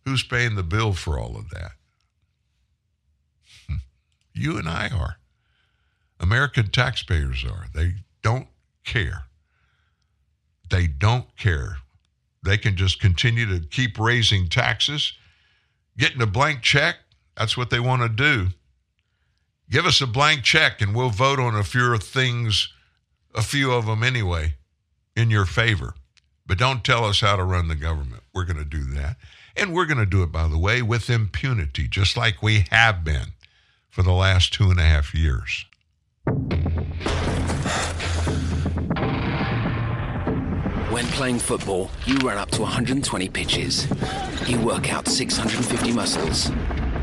Who's paying the bill for all of that? You and I are. American taxpayers are. They don't care. They don't care. They can just continue to keep raising taxes, getting a blank check. That's what they want to do. Give us a blank check and we'll vote on a few things, a few of them anyway, in your favor. But don't tell us how to run the government. We're going to do that. And we're going to do it, by the way, with impunity, just like we have been for the last two and a half years. When playing football, you run up to 120 pitches. You work out 650 muscles.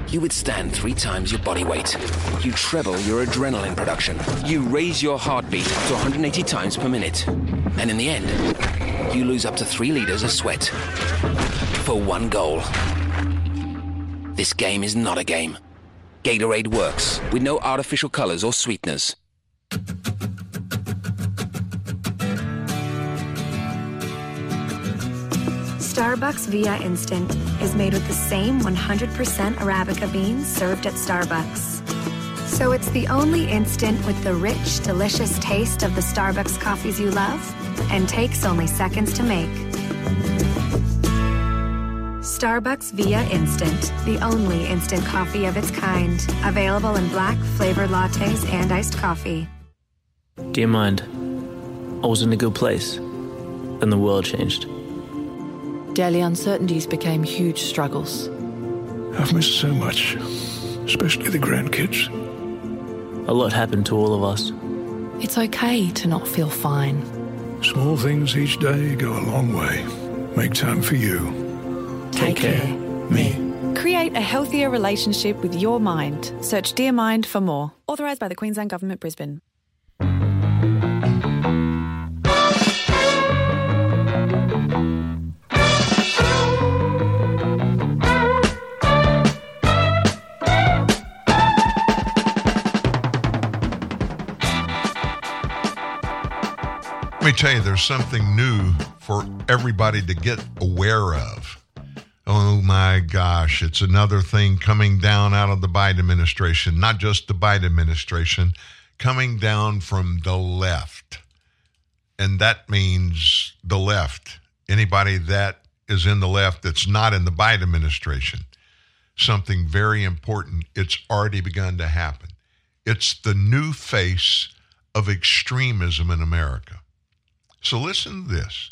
You withstand three times your body weight. You treble your adrenaline production. You raise your heartbeat to 180 times per minute. And in the end, you lose up to three liters of sweat. For one goal. This game is not a game. Gatorade works with no artificial colors or sweeteners. Starbucks Via Instant is made with the same 100% Arabica beans served at Starbucks. So it's the only instant with the rich, delicious taste of the Starbucks coffees you love and takes only seconds to make. Starbucks Via Instant, the only instant coffee of its kind. Available in black flavored lattes and iced coffee. Dear mind, I was in a good place. Then the world changed. Daily uncertainties became huge struggles. I've missed so much, especially the grandkids. A lot happened to all of us. It's okay to not feel fine. Small things each day go a long way. Make time for you. Take care. Me. Create a healthier relationship with your mind. Search Dear Mind for more. Authorised by the Queensland Government, Brisbane. Let me tell you, there's something new for everybody to get aware of. Oh my gosh, it's another thing coming down out of the Biden administration, not just the Biden administration, coming down from the left. And that means the left. Anybody that is in the left that's not in the Biden administration. Something very important. It's already begun to happen. It's the new face of extremism in America. So listen to this.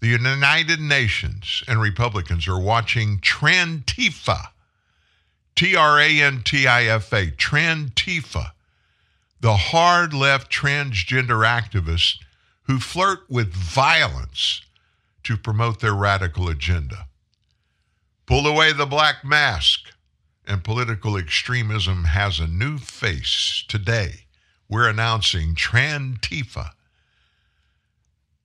The United Nations and Republicans are watching Trantifa, T R A N T I F A, Trantifa, the hard left transgender activists who flirt with violence to promote their radical agenda. Pull away the black mask, and political extremism has a new face today. We're announcing Trantifa.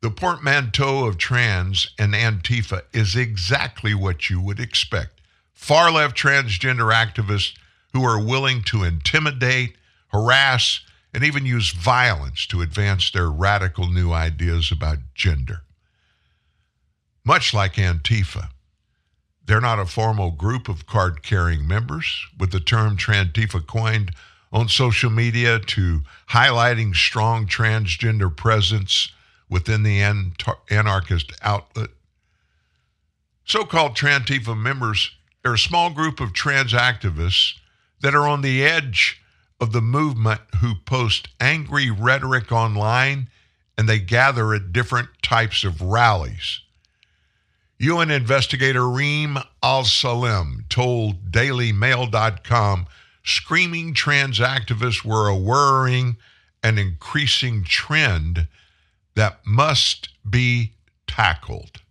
The portmanteau of trans and Antifa is exactly what you would expect. Far left transgender activists who are willing to intimidate, harass, and even use violence to advance their radical new ideas about gender. Much like Antifa, they're not a formal group of card carrying members, with the term Trantifa coined on social media to highlighting strong transgender presence within the anarchist outlet. So called Trantifa members are a small group of trans activists that are on the edge of the movement who post angry rhetoric online and they gather at different types of rallies. UN investigator Reem Al Salem told DailyMail.com screaming trans activists were a worrying and increasing trend that must be tackled.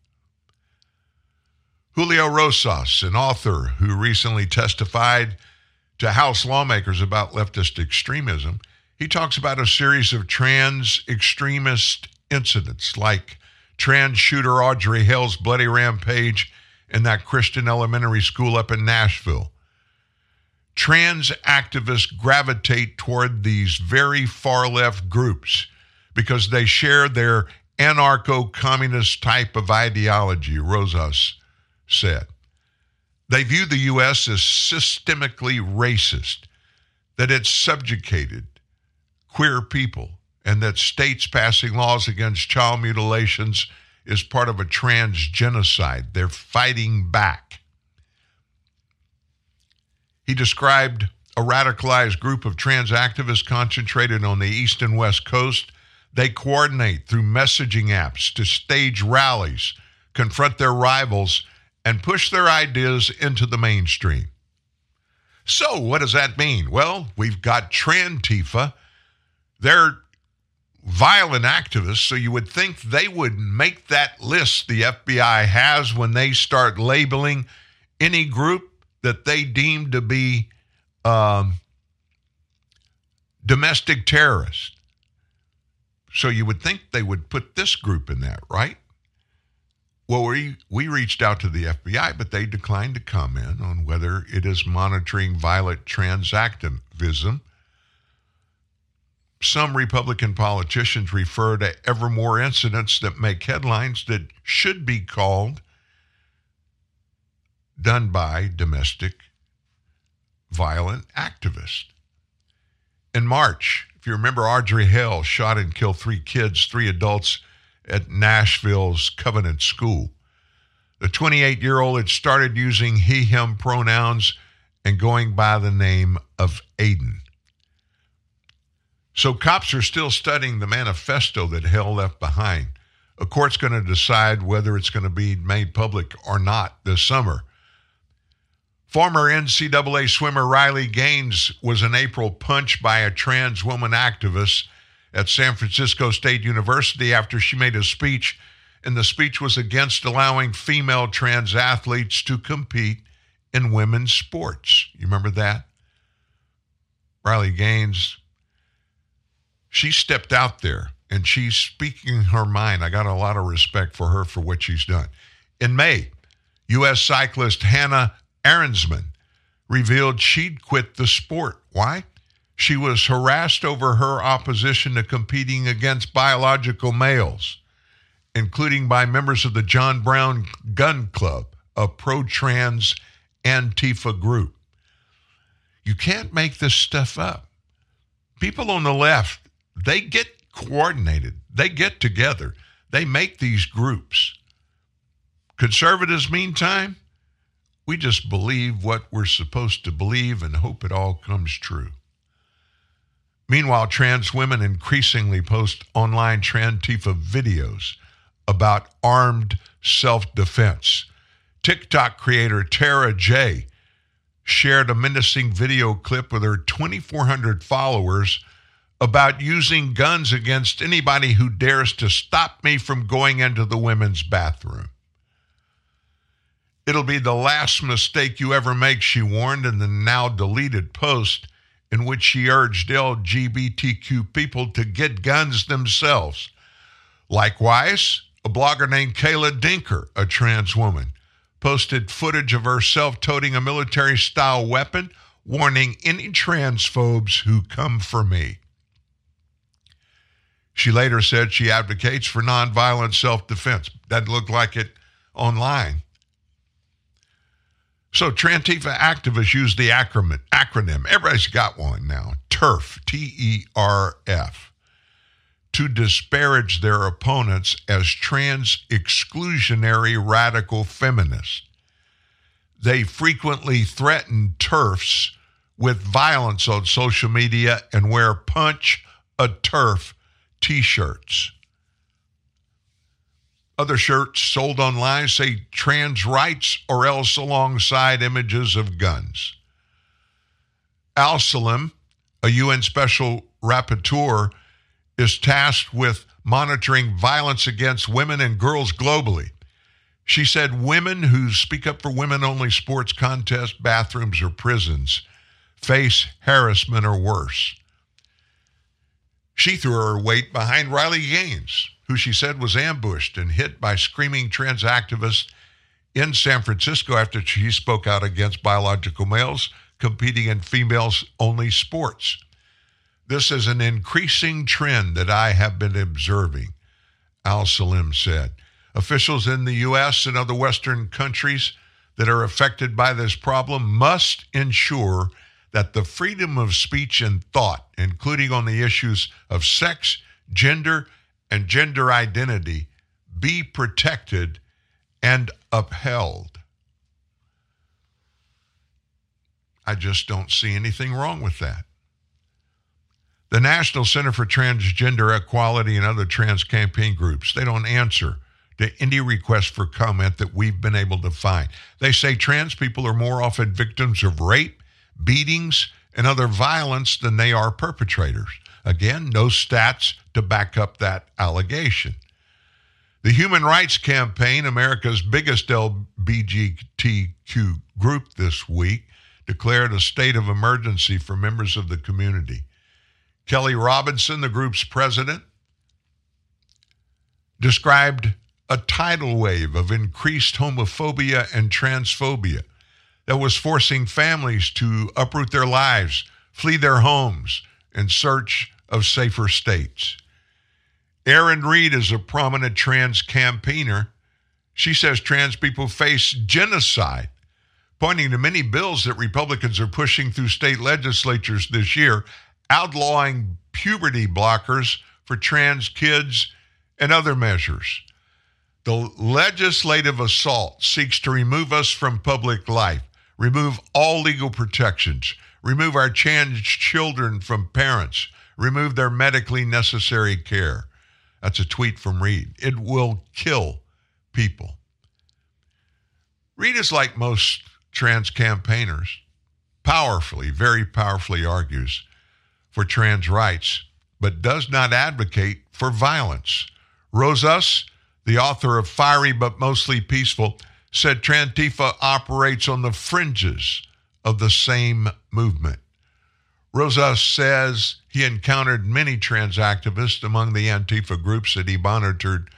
Julio Rosas, an author who recently testified to House lawmakers about leftist extremism, he talks about a series of trans extremist incidents like trans shooter Audrey Hale's bloody rampage in that Christian elementary school up in Nashville, trans activists gravitate toward these very far left groups because they share their anarcho communist type of ideology, Rosas said. They view the U.S. as systemically racist, that it's subjugated queer people, and that states passing laws against child mutilations is part of a trans genocide. They're fighting back. He described a radicalized group of trans activists concentrated on the east and west coast. They coordinate through messaging apps to stage rallies, confront their rivals, and push their ideas into the mainstream. So, what does that mean? Well, we've got Trantifa. They're violent activists, so you would think they would make that list the FBI has when they start labeling any group that they deem to be um, domestic terrorist. So you would think they would put this group in that, right? Well, we, we reached out to the FBI, but they declined to comment on whether it is monitoring violent transactivism. Some Republican politicians refer to ever more incidents that make headlines that should be called done by domestic violent activists. In March, if you remember, Audrey Hale shot and killed three kids, three adults at Nashville's Covenant School. The 28 year old had started using he, him pronouns and going by the name of Aiden. So cops are still studying the manifesto that Hale left behind. A court's going to decide whether it's going to be made public or not this summer. Former NCAA swimmer Riley Gaines was in April punched by a trans woman activist at San Francisco State University after she made a speech, and the speech was against allowing female trans athletes to compete in women's sports. You remember that? Riley Gaines, she stepped out there and she's speaking her mind. I got a lot of respect for her for what she's done. In May, U.S. cyclist Hannah Arensman revealed she'd quit the sport. Why? She was harassed over her opposition to competing against biological males, including by members of the John Brown Gun Club, a pro trans Antifa group. You can't make this stuff up. People on the left, they get coordinated, they get together, they make these groups. Conservatives, meantime, we just believe what we're supposed to believe and hope it all comes true. Meanwhile, trans women increasingly post online Trantifa videos about armed self defense. TikTok creator Tara J shared a menacing video clip with her 2,400 followers about using guns against anybody who dares to stop me from going into the women's bathroom. It'll be the last mistake you ever make, she warned in the now deleted post in which she urged LGBTQ people to get guns themselves. Likewise, a blogger named Kayla Dinker, a trans woman, posted footage of herself toting a military style weapon, warning any transphobes who come for me. She later said she advocates for nonviolent self defense. That looked like it online. So Trantifa activists use the acronym, acronym. Everybody's got one now. TERF, T E R F, to disparage their opponents as trans exclusionary radical feminists. They frequently threaten TERFs with violence on social media and wear punch a TERF t-shirts. Other shirts sold online say trans rights or else alongside images of guns. Al Salem, a UN special rapporteur, is tasked with monitoring violence against women and girls globally. She said women who speak up for women only sports contests, bathrooms, or prisons face harassment or worse. She threw her weight behind Riley Gaines, who she said was ambushed and hit by screaming trans activists in San Francisco after she spoke out against biological males, competing in females only sports. This is an increasing trend that I have been observing, Al Salem said. Officials in the U.S. and other Western countries that are affected by this problem must ensure that the freedom of speech and thought, including on the issues of sex, gender, and gender identity, be protected and upheld. I just don't see anything wrong with that. The National Center for Transgender Equality and other trans campaign groups, they don't answer to any request for comment that we've been able to find. They say trans people are more often victims of rape, beatings, and other violence than they are perpetrators. Again, no stats to back up that allegation. The Human Rights Campaign, America's biggest LBGTQ group this week, declared a state of emergency for members of the community. Kelly Robinson, the group's president, described a tidal wave of increased homophobia and transphobia that was forcing families to uproot their lives, flee their homes in search of safer states. Erin Reed is a prominent trans campaigner. She says trans people face genocide, pointing to many bills that Republicans are pushing through state legislatures this year, outlawing puberty blockers for trans kids and other measures. The legislative assault seeks to remove us from public life, remove all legal protections, remove our trans children from parents, remove their medically necessary care. That's a tweet from Reed. It will kill people. Reed is like most trans campaigners, powerfully, very powerfully argues for trans rights, but does not advocate for violence. Rosas, the author of Fiery but Mostly Peaceful, said Trantifa operates on the fringes of the same movement. Rosas says he encountered many trans activists among the Antifa groups that he monitored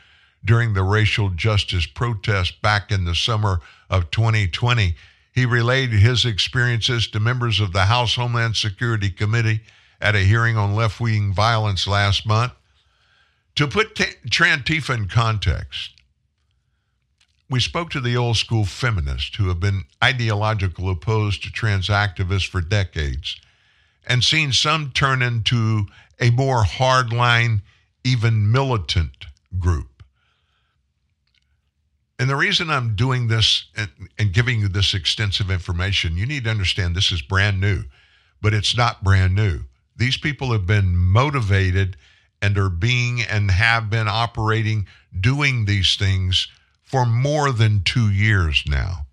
during the racial justice protests back in the summer of 2020. He relayed his experiences to members of the House Homeland Security Committee at a hearing on left wing violence last month. To put t- Trantifa in context, we spoke to the old school feminists who have been ideological opposed to trans activists for decades and seen some turn into a more hardline, even militant group. And the reason I'm doing this and, and, giving you this extensive information, you need to understand this is brand new, but it's not brand new. These people have been motivated and are being and have been operating, doing these things for more than two years now.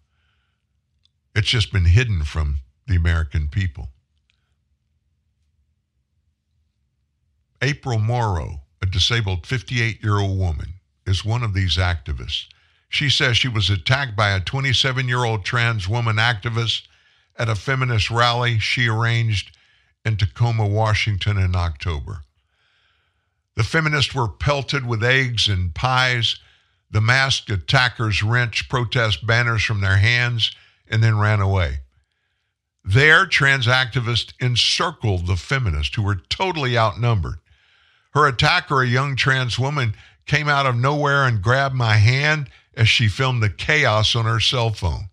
It's just been hidden from the American people. April Morrow, a disabled 58 year old woman, is one of these activists. She says she was attacked by a 27 year old trans woman activist at a feminist rally she arranged in Tacoma, Washington in October. The feminists were pelted with eggs and pies. The masked attackers wrenched protest banners from their hands and then ran away. There, trans activists encircled the feminists who were totally outnumbered. Her attacker, a young trans woman, came out of nowhere and grabbed my hand as she filmed the chaos on her cell phone.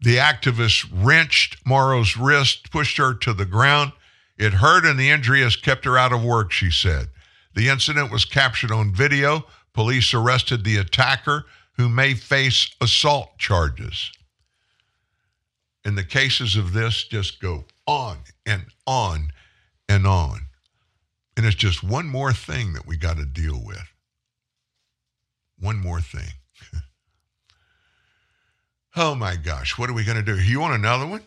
The activist wrenched Morrow's wrist, pushed her to the ground. It hurt and the injury has kept her out of work, she said. The incident was captured on video. Police arrested the attacker, who may face assault charges. And the cases of this just go on and on and on. And it's just one more thing that we got to deal with. One more thing. oh my gosh, what are we going to do? You want another one?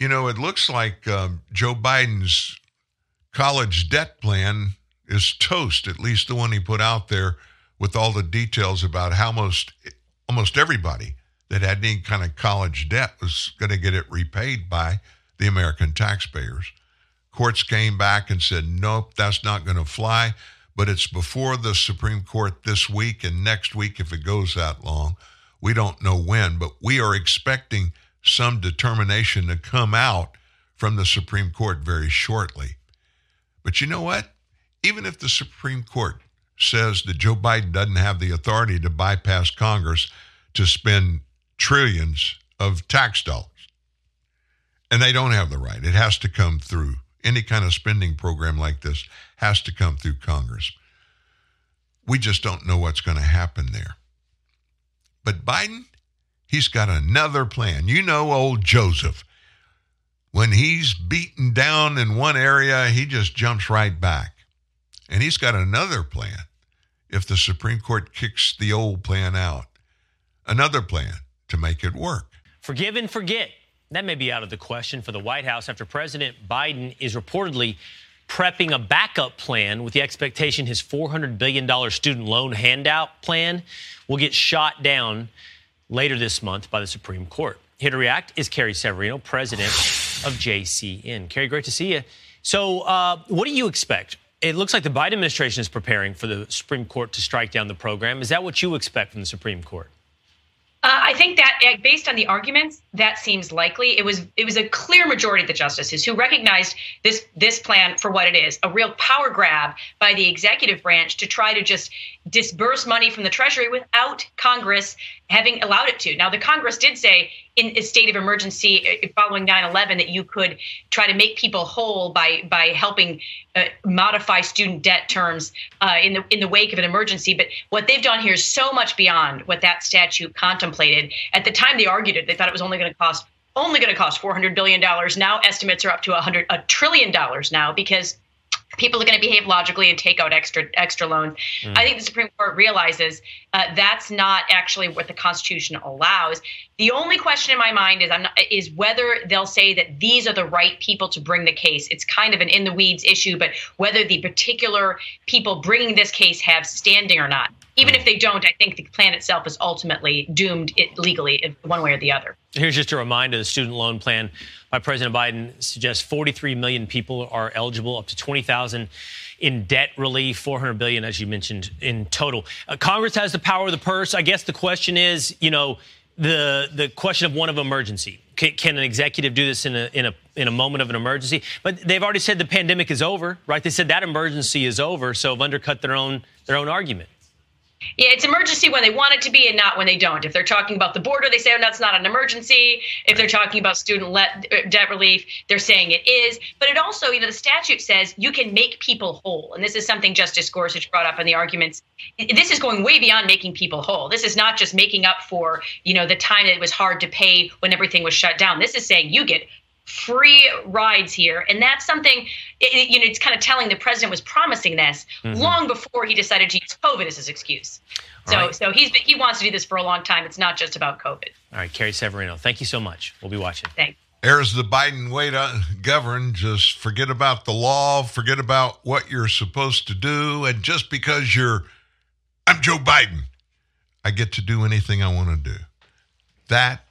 You know, it looks like um, Joe Biden's college debt plan is toast, at least the one he put out there with all the details about how most almost everybody that had any kind of college debt was going to get it repaid by the American taxpayers. Courts came back and said, nope, that's not going to fly. But it's before the Supreme Court this week and next week if it goes that long. We don't know when, but we are expecting some determination to come out from the Supreme Court very shortly. But you know what? Even if the Supreme Court says that Joe Biden doesn't have the authority to bypass Congress to spend trillions of tax dollars, and they don't have the right, it has to come through any kind of spending program like this has to come through Congress. We just don't know what's going to happen there. But Biden, he's got another plan. You know, old Joseph, when he's beaten down in one area, he just jumps right back. And he's got another plan if the Supreme Court kicks the old plan out. Another plan to make it work. Forgive and forget. That may be out of the question for the White House after President Biden is reportedly prepping a backup plan with the expectation his $400 billion student loan handout plan will get shot down later this month by the Supreme Court. Here to react is Carrie Severino, president of JCN. Kerry, great to see you. So, uh, what do you expect? It looks like the Biden administration is preparing for the Supreme Court to strike down the program. Is that what you expect from the Supreme Court? Uh, I think that, uh, based on the arguments, that seems likely. It was it was a clear majority of the justices who recognized this this plan for what it is a real power grab by the executive branch to try to just disburse money from the Treasury without Congress having allowed it to. Now, the Congress did say in a state of emergency uh, following 9/11 that you could try to make people whole by by helping uh, modify student debt terms uh, in the in the wake of an emergency. But what they've done here is so much beyond what that statute contemplated. At the time they argued it, they thought it was only going to cost only going to cost 400 billion dollars. Now estimates are up to 100 a trillion dollars now because people are going to behave logically and take out extra extra loans. Mm. I think the Supreme Court realizes uh, that's not actually what the Constitution allows. The only question in my mind is not, is whether they'll say that these are the right people to bring the case. It's kind of an in the weeds issue, but whether the particular people bringing this case have standing or not. Even if they don't, I think the plan itself is ultimately doomed legally, one way or the other. Here's just a reminder: the student loan plan by President Biden suggests 43 million people are eligible, up to 20,000 in debt relief, 400 billion, as you mentioned, in total. Uh, Congress has the power of the purse. I guess the question is, you know, the the question of one of emergency. Can, can, an executive do this in a in a in a moment of an emergency? But they've already said the pandemic is over, right? They said that emergency is over, so have undercut their own their own argument. Yeah, it's emergency when they want it to be and not when they don't. If they're talking about the border, they say, oh, that's not an emergency. If they're talking about student let, uh, debt relief, they're saying it is. But it also, you know, the statute says you can make people whole. And this is something Justice Gorsuch brought up in the arguments. This is going way beyond making people whole. This is not just making up for, you know, the time that it was hard to pay when everything was shut down. This is saying you get free rides here and that's something it, you know it's kind of telling the president was promising this mm-hmm. long before he decided to use covid as his excuse so right. so he's he wants to do this for a long time it's not just about covid all right carrie severino thank you so much we'll be watching thanks there's the Biden way to govern. Just forget about the law, forget about what you're supposed to do. And just because you're, I'm Joe Biden, I get to do anything I want to do. That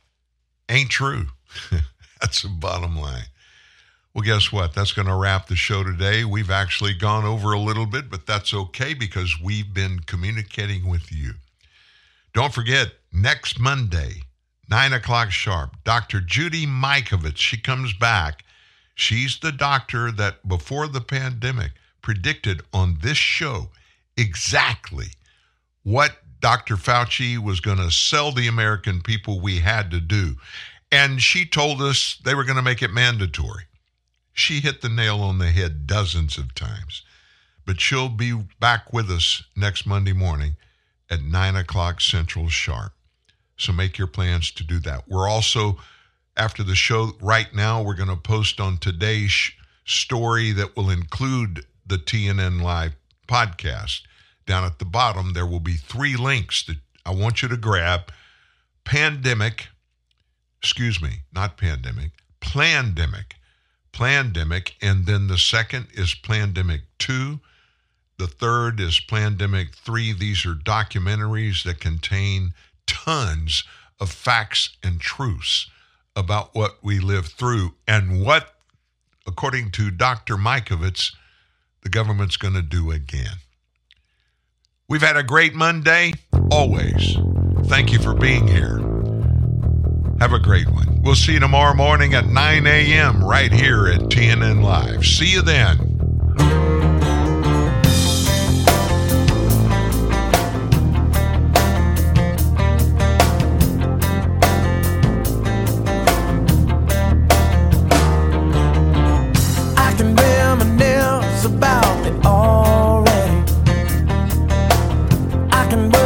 ain't true. That's the bottom line. Well, guess what? That's going to wrap the show today. We've actually gone over a little bit, but that's okay because we've been communicating with you. Don't forget, next Monday, 9 o'clock sharp, Dr. Judy Mikovits, she comes back. She's the doctor that before the pandemic predicted on this show exactly what Dr. Fauci was going to sell the American people we had to do. And she told us they were going to make it mandatory. She hit the nail on the head dozens of times. But she'll be back with us next Monday morning at 9 o'clock Central Sharp. So make your plans to do that. We're also, after the show right now, we're going to post on today's story that will include the TNN Live podcast. Down at the bottom, there will be three links that I want you to grab Pandemic excuse me, not pandemic, plandemic. Plandemic. And then the second is Plandemic 2. The third is Plandemic 3. These are documentaries that contain tons of facts and truths about what we lived through and what, according to Dr. Mikovits, the government's going to do again. We've had a great Monday, always. Thank you for being here. Have a great one. We'll see you tomorrow morning at 9 a.m. right here at TNN Live. See you then. about it already. I can.